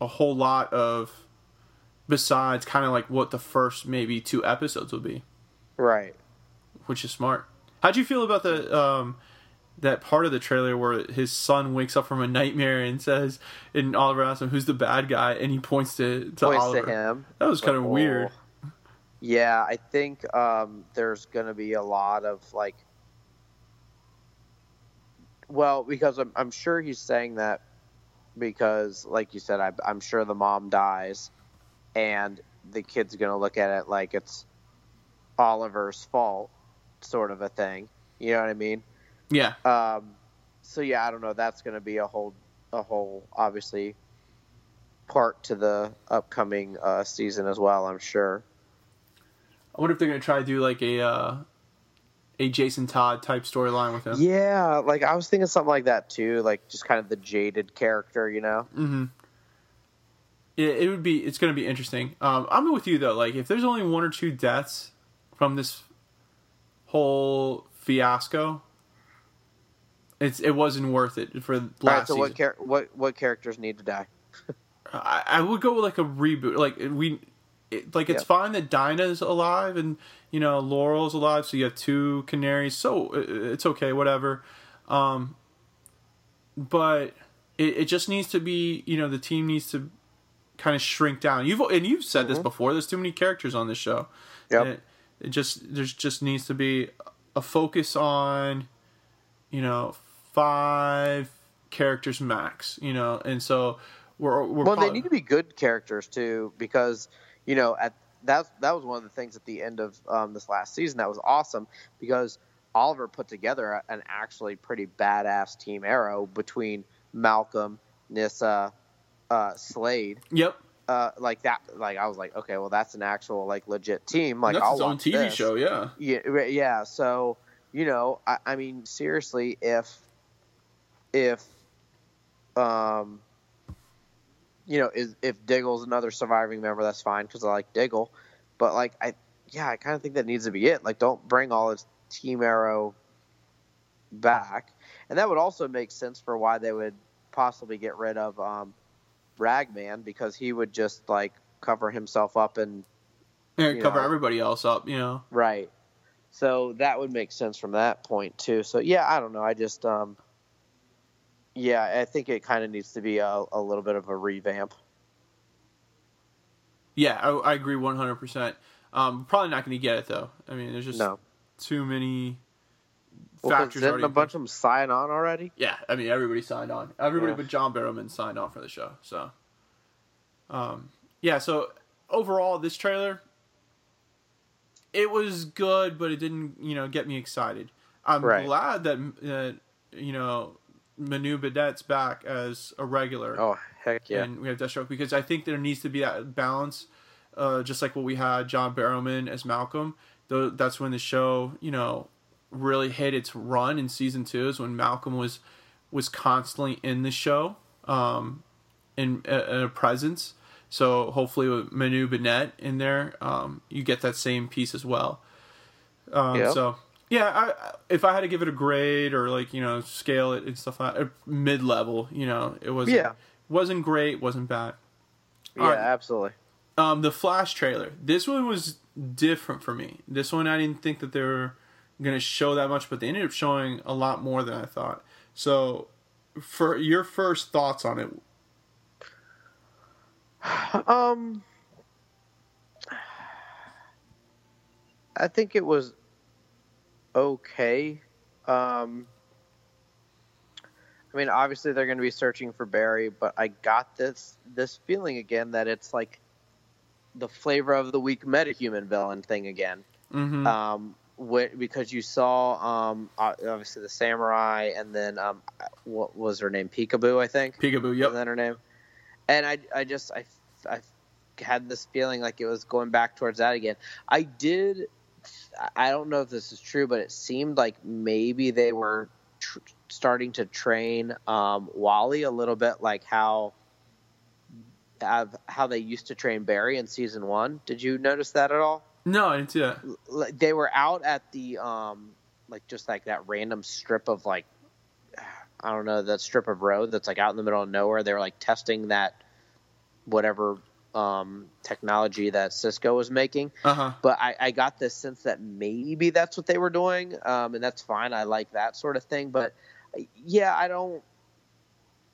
a whole lot of besides kind of like what the first maybe two episodes will be, right. which is smart. How'd you feel about the um that part of the trailer where his son wakes up from a nightmare and says, and Oliver asks him who's the bad guy, and he points to to Points Oliver. to him. That was kind of Oh. weird. Yeah, I think um, there's going to be a lot of like, well, because I'm, I'm sure he's saying that because, like you said, I, I'm sure the mom dies, and the kid's going to look at it like it's Oliver's fault, sort of a thing. You know what I mean? Yeah, Um, so yeah, I don't know. That's going to be a whole, a whole, obviously, part to the upcoming uh, season as well. I'm sure. I wonder if they're gonna try to do like a uh, a Jason Todd type storyline with him. Yeah, like I was thinking something like that too, like just kind of the jaded character, you know? Mm-hmm. It, it would be. It's going to be interesting. Um, I'm with you though. Like, if there's only one or two deaths from this whole fiasco, it's it wasn't worth it for last All right, so season. what char- what what characters need to die? (laughs) I, I would go with like a reboot. Like we, it, like it's Yeah. fine that Dinah's alive and you know Laurel's alive, so you have two canaries. So it's okay, whatever. Um, but it, it just needs to be you know the team needs to kind of shrink down. You've and you've said this before. There's too many characters on this show. Yep. It just there's just needs to be a focus on you know five characters max. You know, and so we're we're Well, probably, they need to be good characters too, because you know at that that was one of the things at the end of um, this last season that was awesome because Oliver put together an actually pretty badass team arrow between Malcolm, Nyssa, uh, Slade. Yep. Uh, like that, like I was like, okay, well, that's an actual like legit team. Like That's I'll his own TV this. show. Yeah. Yeah, yeah. So you know, I, I mean, seriously, if if um, you know, is if Diggle's another surviving member, that's fine because I like Diggle. But like, I yeah, I kind of think that needs to be it. Like, don't bring all his Team Arrow back, and that would also make sense for why they would possibly get rid of um, Ragman because he would just like cover himself up and cover know. everybody else up. You know. Right. So that would make sense from that point too. So yeah, I don't know. I just um yeah, I think it kind of needs to be a, a little bit of a revamp. Yeah, I, I agree one hundred percent. Um, probably not going to get it though. I mean, there's just No. too many Well, factors. didn't already a bunch of them sign on already? Yeah, I mean everybody signed on. Everybody Yeah. but John Barrowman signed on for the show. So, um, yeah. So overall, this trailer, it was good, but it didn't, you know, get me excited. I'm Right. glad that uh, you know Manu Bennett's back as a regular, Oh heck yeah. and we have Deathstroke because I think there needs to be that balance, uh, just like what we had John Barrowman as Malcolm. Though that's when the show, you know, really hit its run in season two is when Malcolm was was constantly in the show, um, in a, a presence. So hopefully with Manu Bennett in there, um, you get that same piece as well. Um. So yeah, I, if I had to give it a grade or like you know scale it and stuff like mid level, you know, it was Yeah. wasn't great, wasn't bad. yeah, Alright. absolutely. Um, the Flash trailer. This one was different for me. This one I didn't think that they were gonna show that much, but they ended up showing a lot more than I thought. So, for your first thoughts on it, (sighs) Um I think it was okay. Um I mean, obviously they're going to be searching for Barry, but I got this this feeling again that it's like the flavor of the week metahuman villain thing again. mm-hmm. Um, because you saw um, obviously the samurai, and then um, what was her name? Peekaboo, I think. Peekaboo. Yep. that her name? And I, I just, I, I had this feeling like it was going back towards that again. I did. I don't know if this is true, but it seemed like maybe they were tr- starting to train um, Wally a little bit, like how. How they used to train Barry in season one. Did you notice that at all? No, I didn't see that. like they were out at the um like just like that random strip of like I don't know that strip of road that's like out in the middle of nowhere. They were like testing that whatever um technology that Cisco was making. Uh huh. But I, I got this sense that maybe that's what they were doing, um, and that's fine. I like that sort of thing. But yeah, I don't.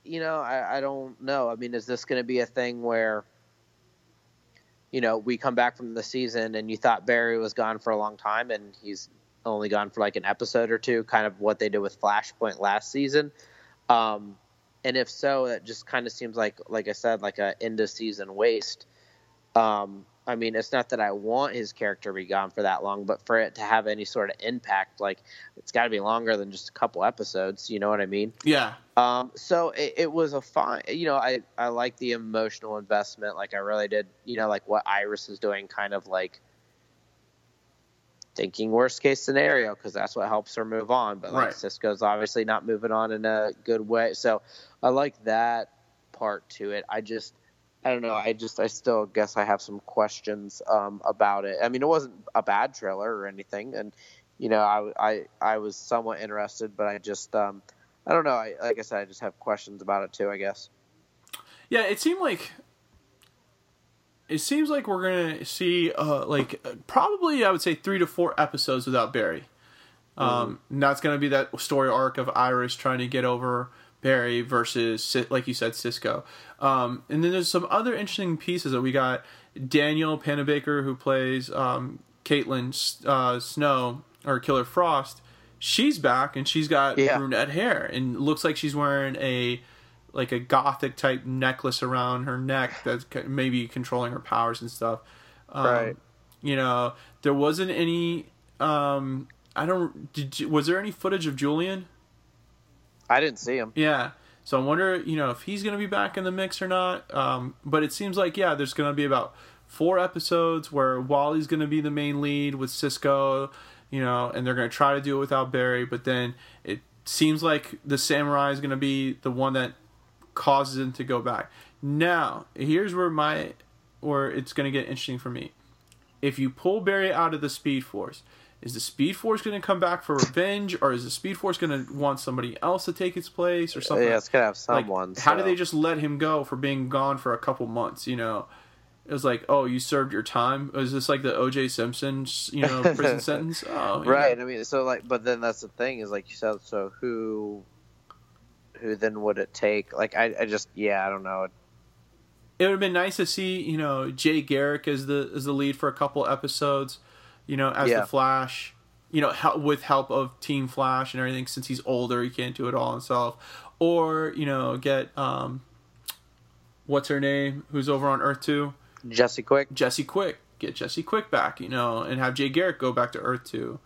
You know, I, I don't know. I mean, is this going to be a thing where, you know, we come back from the season and you thought Barry was gone for a long time and he's only gone for like an episode or two, kind of what they did with Flashpoint last season? Um, and if so, it just kind of seems like, like I said, like a end of season waste. Um, I mean, it's not that I want his character to be gone for that long, but for it to have any sort of impact, like it's got to be longer than just a couple episodes. You know what I mean? Yeah. Um, so it, it was a fine, you know, I, I like the emotional investment. Like I really did, you know, like what Iris is doing, kind of like thinking worst case scenario, because that's what helps her move on. But like Right. Cisco's obviously not moving on in a good way. So I like that part to it. I just, I don't know. I just, I still guess I have some questions um, about it. I mean, it wasn't a bad trailer or anything. And, you know, I, I, I was somewhat interested, but I just, um, I don't know. I, like I said, I just have questions about it too. I guess. Yeah, it seemed like it seems like we're gonna see uh, like probably I would say three to four episodes without Barry. Um, and that's gonna be that story arc of Iris trying to get over Barry versus like you said Cisco. Um, and then there's some other interesting pieces that we got. Danielle Panabaker who plays um, Caitlin uh, Snow or Killer Frost. She's back and she's got Yeah. brunette hair and looks like she's wearing a like a gothic type necklace around her neck that's maybe controlling her powers and stuff. Um, Right. You know, there wasn't any. Um, I don't. Did you, was there any footage of Julian? I didn't see him. Yeah. So I wonder, you know, if he's going to be back in the mix or not. Um, but it seems like, yeah, there's going to be about four episodes where Wally's going to be the main lead with Cisco, you know, and they're going to try to do it without Barry. But then it seems like the Samurai is going to be the one that causes him to go back. Now, here's where my, where it's going to get interesting for me. If you pull Barry out of the Speed Force, is the Speed Force going to come back for revenge, or is the Speed Force going to want somebody else to take its place, or something? Yeah, it's gonna have like, someone. how did they just let him go for being gone for a couple months? You know, it was like, oh, you served your time. Was this like the O.J. Simpson, you know, (laughs) prison sentence? Oh. Right. I mean, so like, but then that's the thing is like you said. So who, who then would it take? Like, I, I just, yeah, I don't know. It would have been nice to see, you know, Jay Garrick as the as the lead for a couple episodes, you know, as Yeah. the Flash, you know, hel- with help of Team Flash and everything. Since he's older, he can't do it all himself. Or you know, get um, what's her name? Who's over on Earth Two? Jesse Quick. Jesse Quick. Get Jesse Quick back, you know, and have Jay Garrick go back to Earth Two.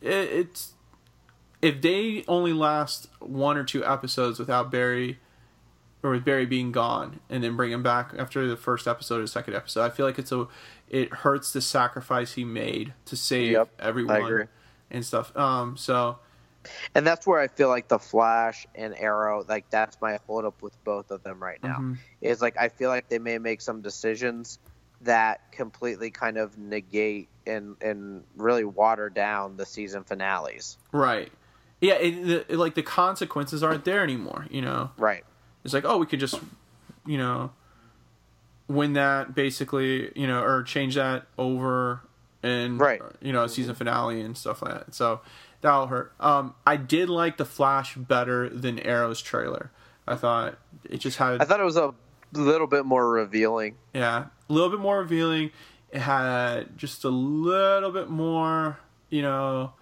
It, it's if they only last one or two episodes without Barry, or with Barry being gone, and then bring him back after the first episode or second episode, I feel like it's a it hurts the sacrifice he made to save Yep, everyone and stuff. Um, so And that's where I feel like the Flash and Arrow, like that's my holdup with both of them right now. Mhm. Is like I feel like they may make some decisions that completely kind of negate and and really water down the season finales. right, yeah, it, the, like the consequences aren't there anymore. You know, Right. It's like, oh, we could just, you know, win that basically, you know, or change that over and Right. you know, a season finale and stuff like that. So that'll hurt. Um, I did like the Flash better than Arrow's trailer. I thought it just had I thought it was a little bit more revealing. yeah, a little bit more revealing. It had just a little bit more, you know,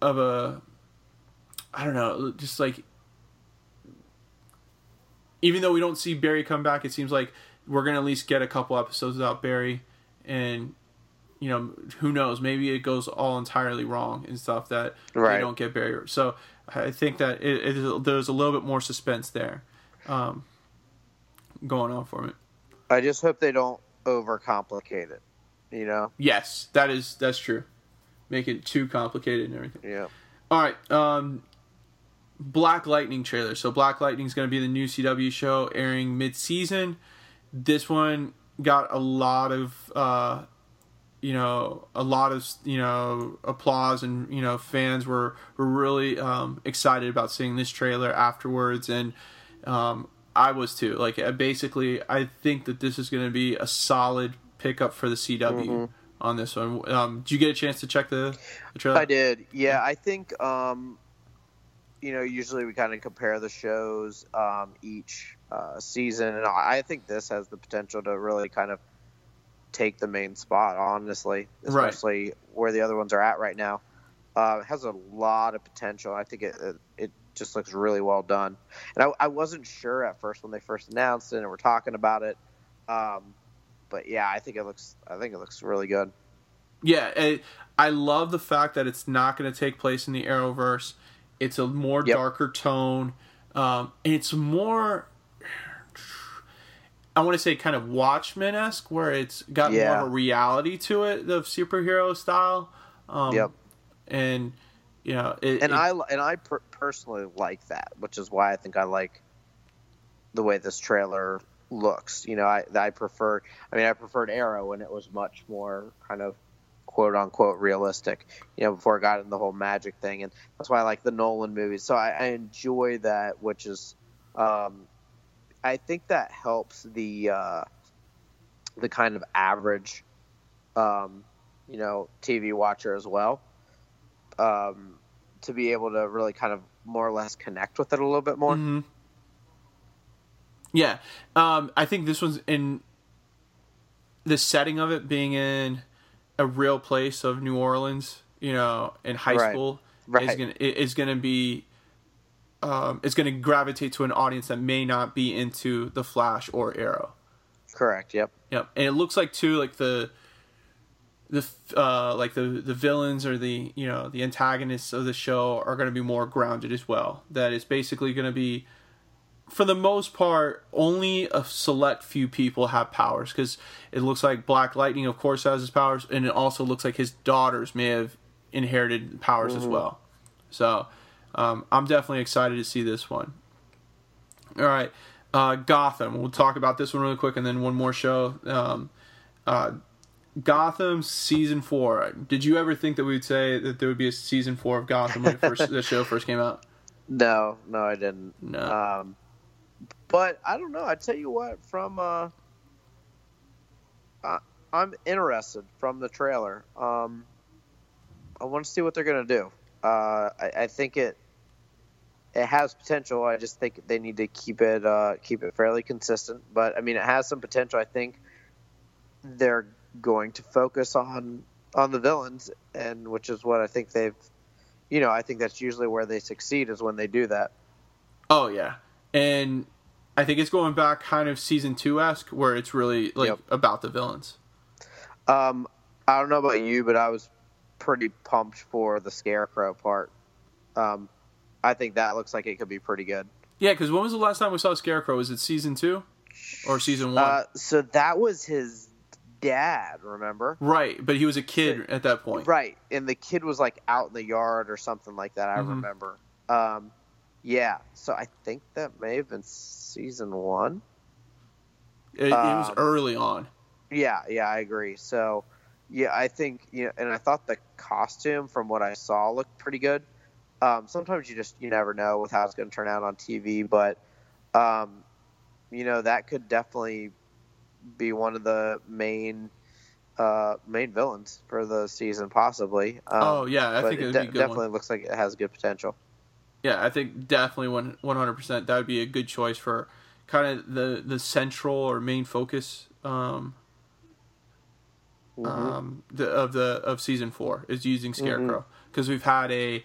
of a I don't know, just like even though we don't see Barry come back, it seems like we're gonna at least get a couple episodes without Barry, and you know who knows, maybe it goes all entirely wrong and stuff that Right. they don't get Barry. So I think that it, it is, there's a little bit more suspense there, um, going on for me. I just hope they don't overcomplicate it. You know? Yes, that is that's true. Make it too complicated and everything. Yeah. All right, um, Black Lightning trailer. So Black Lightning is going to be the new CW show airing mid-season. This one got a lot of, uh, you know, a lot of you know applause and you know fans were were really um, excited about seeing this trailer afterwards, and um, I was too. Like uh, basically, I think that this is going to be a solid pickup for the CW. On this one, um, did you get a chance to check the, the trailer? I did. Yeah, I think um, you know usually we kind of compare the shows um, each uh, season, and I think this has the potential to really kind of take the main spot. Honestly, Right. especially where the other ones are at right now, uh, it has a lot of potential. I think it it, it just looks really well done, and I, I wasn't sure at first when they first announced it and were talking about it. Um, but yeah, I think it looks. I think it looks really good. Yeah, I, I love the fact that it's not going to take place in the Arrowverse. It's a more Yep. darker tone. Um, and it's more, I want to say, kind of Watchmen esque, where it's got more of a reality to it, the superhero style. Um, Yep. And you know, it, and it- I and I per- personally like that, which is why I think I like the way this trailer looks. You know, I I prefer. I mean, I preferred Arrow when it was much more kind of quote unquote realistic. You know, before it got into the whole magic thing, and that's why I like the Nolan movies. So I, I enjoy that, which is, um, I think that helps the uh, the kind of average, um, you know, TV watcher as well. Um, to be able to really kind of more or less connect with it a little bit more. Mm-hmm. Yeah, um, I think this one's in the setting of it being in a real place of New Orleans, you know, in high Right. school Right. is gonna is gonna be um, is gonna gravitate to an audience that may not be into the Flash or Arrow. Correct. Yep. Yep, and it looks like too like the the uh, like the the villains or the you know the antagonists of the show are going to be more grounded as well. That is basically going to be, for the most part, only a select few people have powers because it looks like Black Lightning, of course, has his powers, and it also looks like his daughters may have inherited powers as well. So, um, I'm definitely excited to see this one. All right, uh, Gotham. We'll talk about this one really quick, and then one more show. Um, uh, Gotham season four. Did you ever think that we would say that there would be a season four of Gotham when first, (laughs) the show first came out? No, no, I didn't. No. Um, but I don't know. I tell you what, from uh, I, I'm interested from the trailer. Um, I want to see what they're gonna do. Uh, I, I think it it has potential. I just think they need to keep it uh, keep it fairly consistent. But I mean, it has some potential. I think they're going to focus on on the villains, and which is what I think they've. You know, I think that's usually where they succeed is when they do that. Oh yeah, and I think it's going back kind of season two esque, where it's really like Yep. about the villains. Um, I don't know about you, but I was pretty pumped for the scarecrow part. Um, I think that looks like it could be pretty good. Yeah, because when was the last time we saw Scarecrow? Was it season two or season one? Uh, so that was his dad, remember? right, but he was a kid at that point. Right, and the kid was like out in the yard or something like that. I Mhm. remember. Um, yeah, so I think that may have been season one. It, it was Um, early on. Yeah, yeah, I agree. So, yeah, I think you know, and I thought the costume from what I saw looked pretty good. Um, sometimes you just you never know with how it's going to turn out on TV, but um, you know that could definitely be one of the main uh, main villains for the season, possibly. Um, oh yeah, I think it would de- be a good definitely one. looks like it has good potential. Yeah, I think definitely one one hundred percent. That would be a good choice for kind of the the central or main focus um, Mm-hmm. um, the, of the of season four is using Scarecrow because we've had a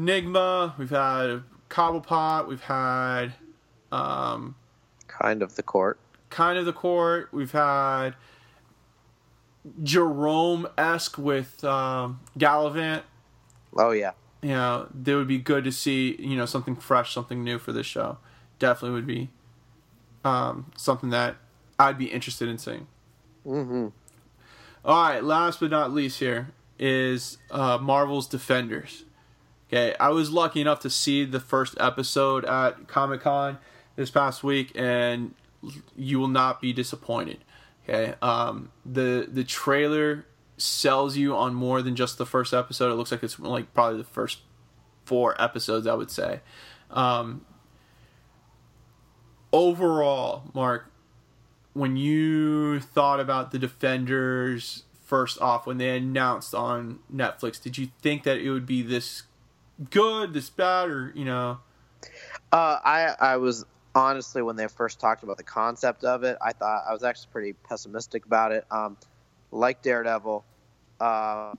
Nigma, we've had a Cobblepot, we've had um, kind of the court. kind of the court, we've had Jerome esque with um, Galavan. Oh yeah, You know, it would be good to see you know something fresh, something new for this show. Definitely would be um, something that I'd be interested in seeing. hmm All right, last but not least, here is uh, Marvel's Defenders. Okay, I was lucky enough to see the first episode at Comic Con this past week, and you will not be disappointed. Okay, um, the the trailer sells you on more than just the first episode. It looks like it's like probably the first four episodes, I would say. Um, overall, Mark, when you thought about the Defenders first off when they announced on Netflix, did you think that it would be this good, this bad, or you know? Uh, I I was honestly when they first talked about the concept of it, I thought I was actually pretty pessimistic about it. Um, like Daredevil, uh,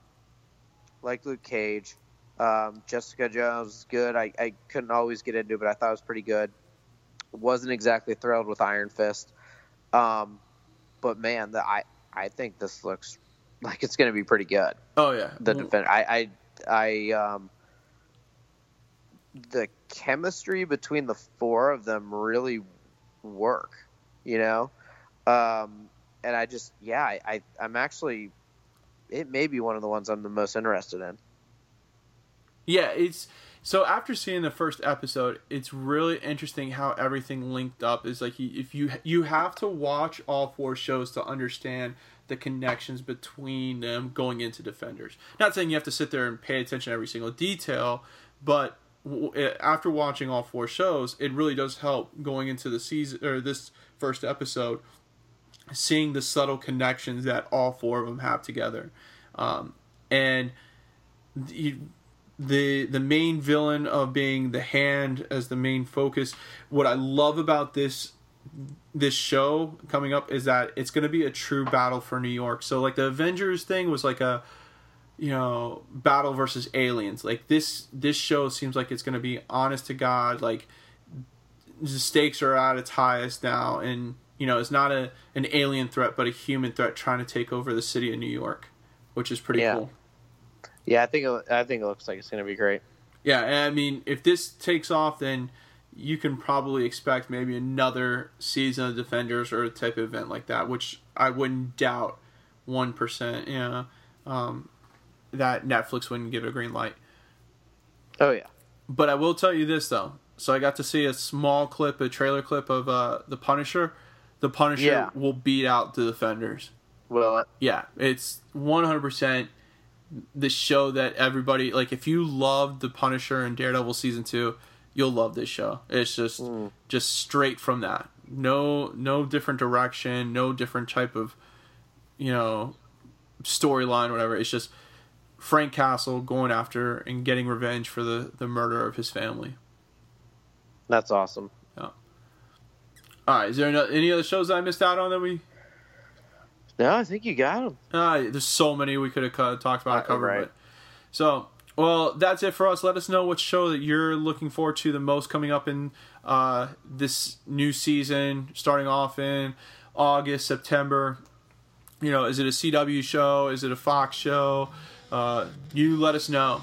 like Luke Cage, um, Jessica Jones is good. I, I couldn't always get into it, but I thought it was pretty good. Wasn't exactly thrilled with Iron Fist, um, but man, the, I I think this looks like it's going to be pretty good Oh yeah, the defender. I, I, I, um, the chemistry between the four of them really work, you know, um, and I just, yeah, I, I, I'm actually, it may be one of the ones I'm the most interested in. Yeah, it's so after seeing the first episode, it's really interesting how everything linked up. Is like if you you have to watch all four shows to understand the connections between them going into Defenders. Not saying you have to sit there and pay attention to every single detail, but eh, after watching all four shows, it really does help going into the season or this first episode, seeing the subtle connections that all four of them have together, um, and you the the main villain of being the hand as the main focus. What I love about this this show coming up is that it's going to be a true battle for New York. So like the Avengers thing was like a you know battle versus aliens. Like this this show seems like it's going to be honest to god like the stakes are at its highest now and you know it's not a an alien threat but a human threat trying to take over the city of New York, which is pretty Yeah. cool. Yeah, I think it, I think it looks like it's going to be great. Yeah, I mean, if this takes off, then you can probably expect maybe another season of Defenders or a type of event like that, which I wouldn't doubt one percent. Yeah, um, that Netflix wouldn't give it a green light. Oh yeah. But I will tell you this though. So I got to see a small clip, a trailer clip of uh, the Punisher. The Punisher Yeah. will beat out the Defenders. Well, Yeah, it's one hundred percent the show that everybody like. If you loved the Punisher and Daredevil season two, you'll love this show. It's just hmm. just straight from that. No, no different direction. No different type of you know storyline, whatever. It's just Frank Castle going after and getting revenge for the the murder of his family. that's awesome. All right, is there any other shows that I missed out on that we? No, I think you got them. Uh, there's so many we could have talked about Uh, covered. right. But, so, well, that's it for us. Let us know what show that you're looking forward to the most coming up in uh, this new season, starting off in August, September. You know, is it a CW show? Is it a Fox show? Uh, you let us know.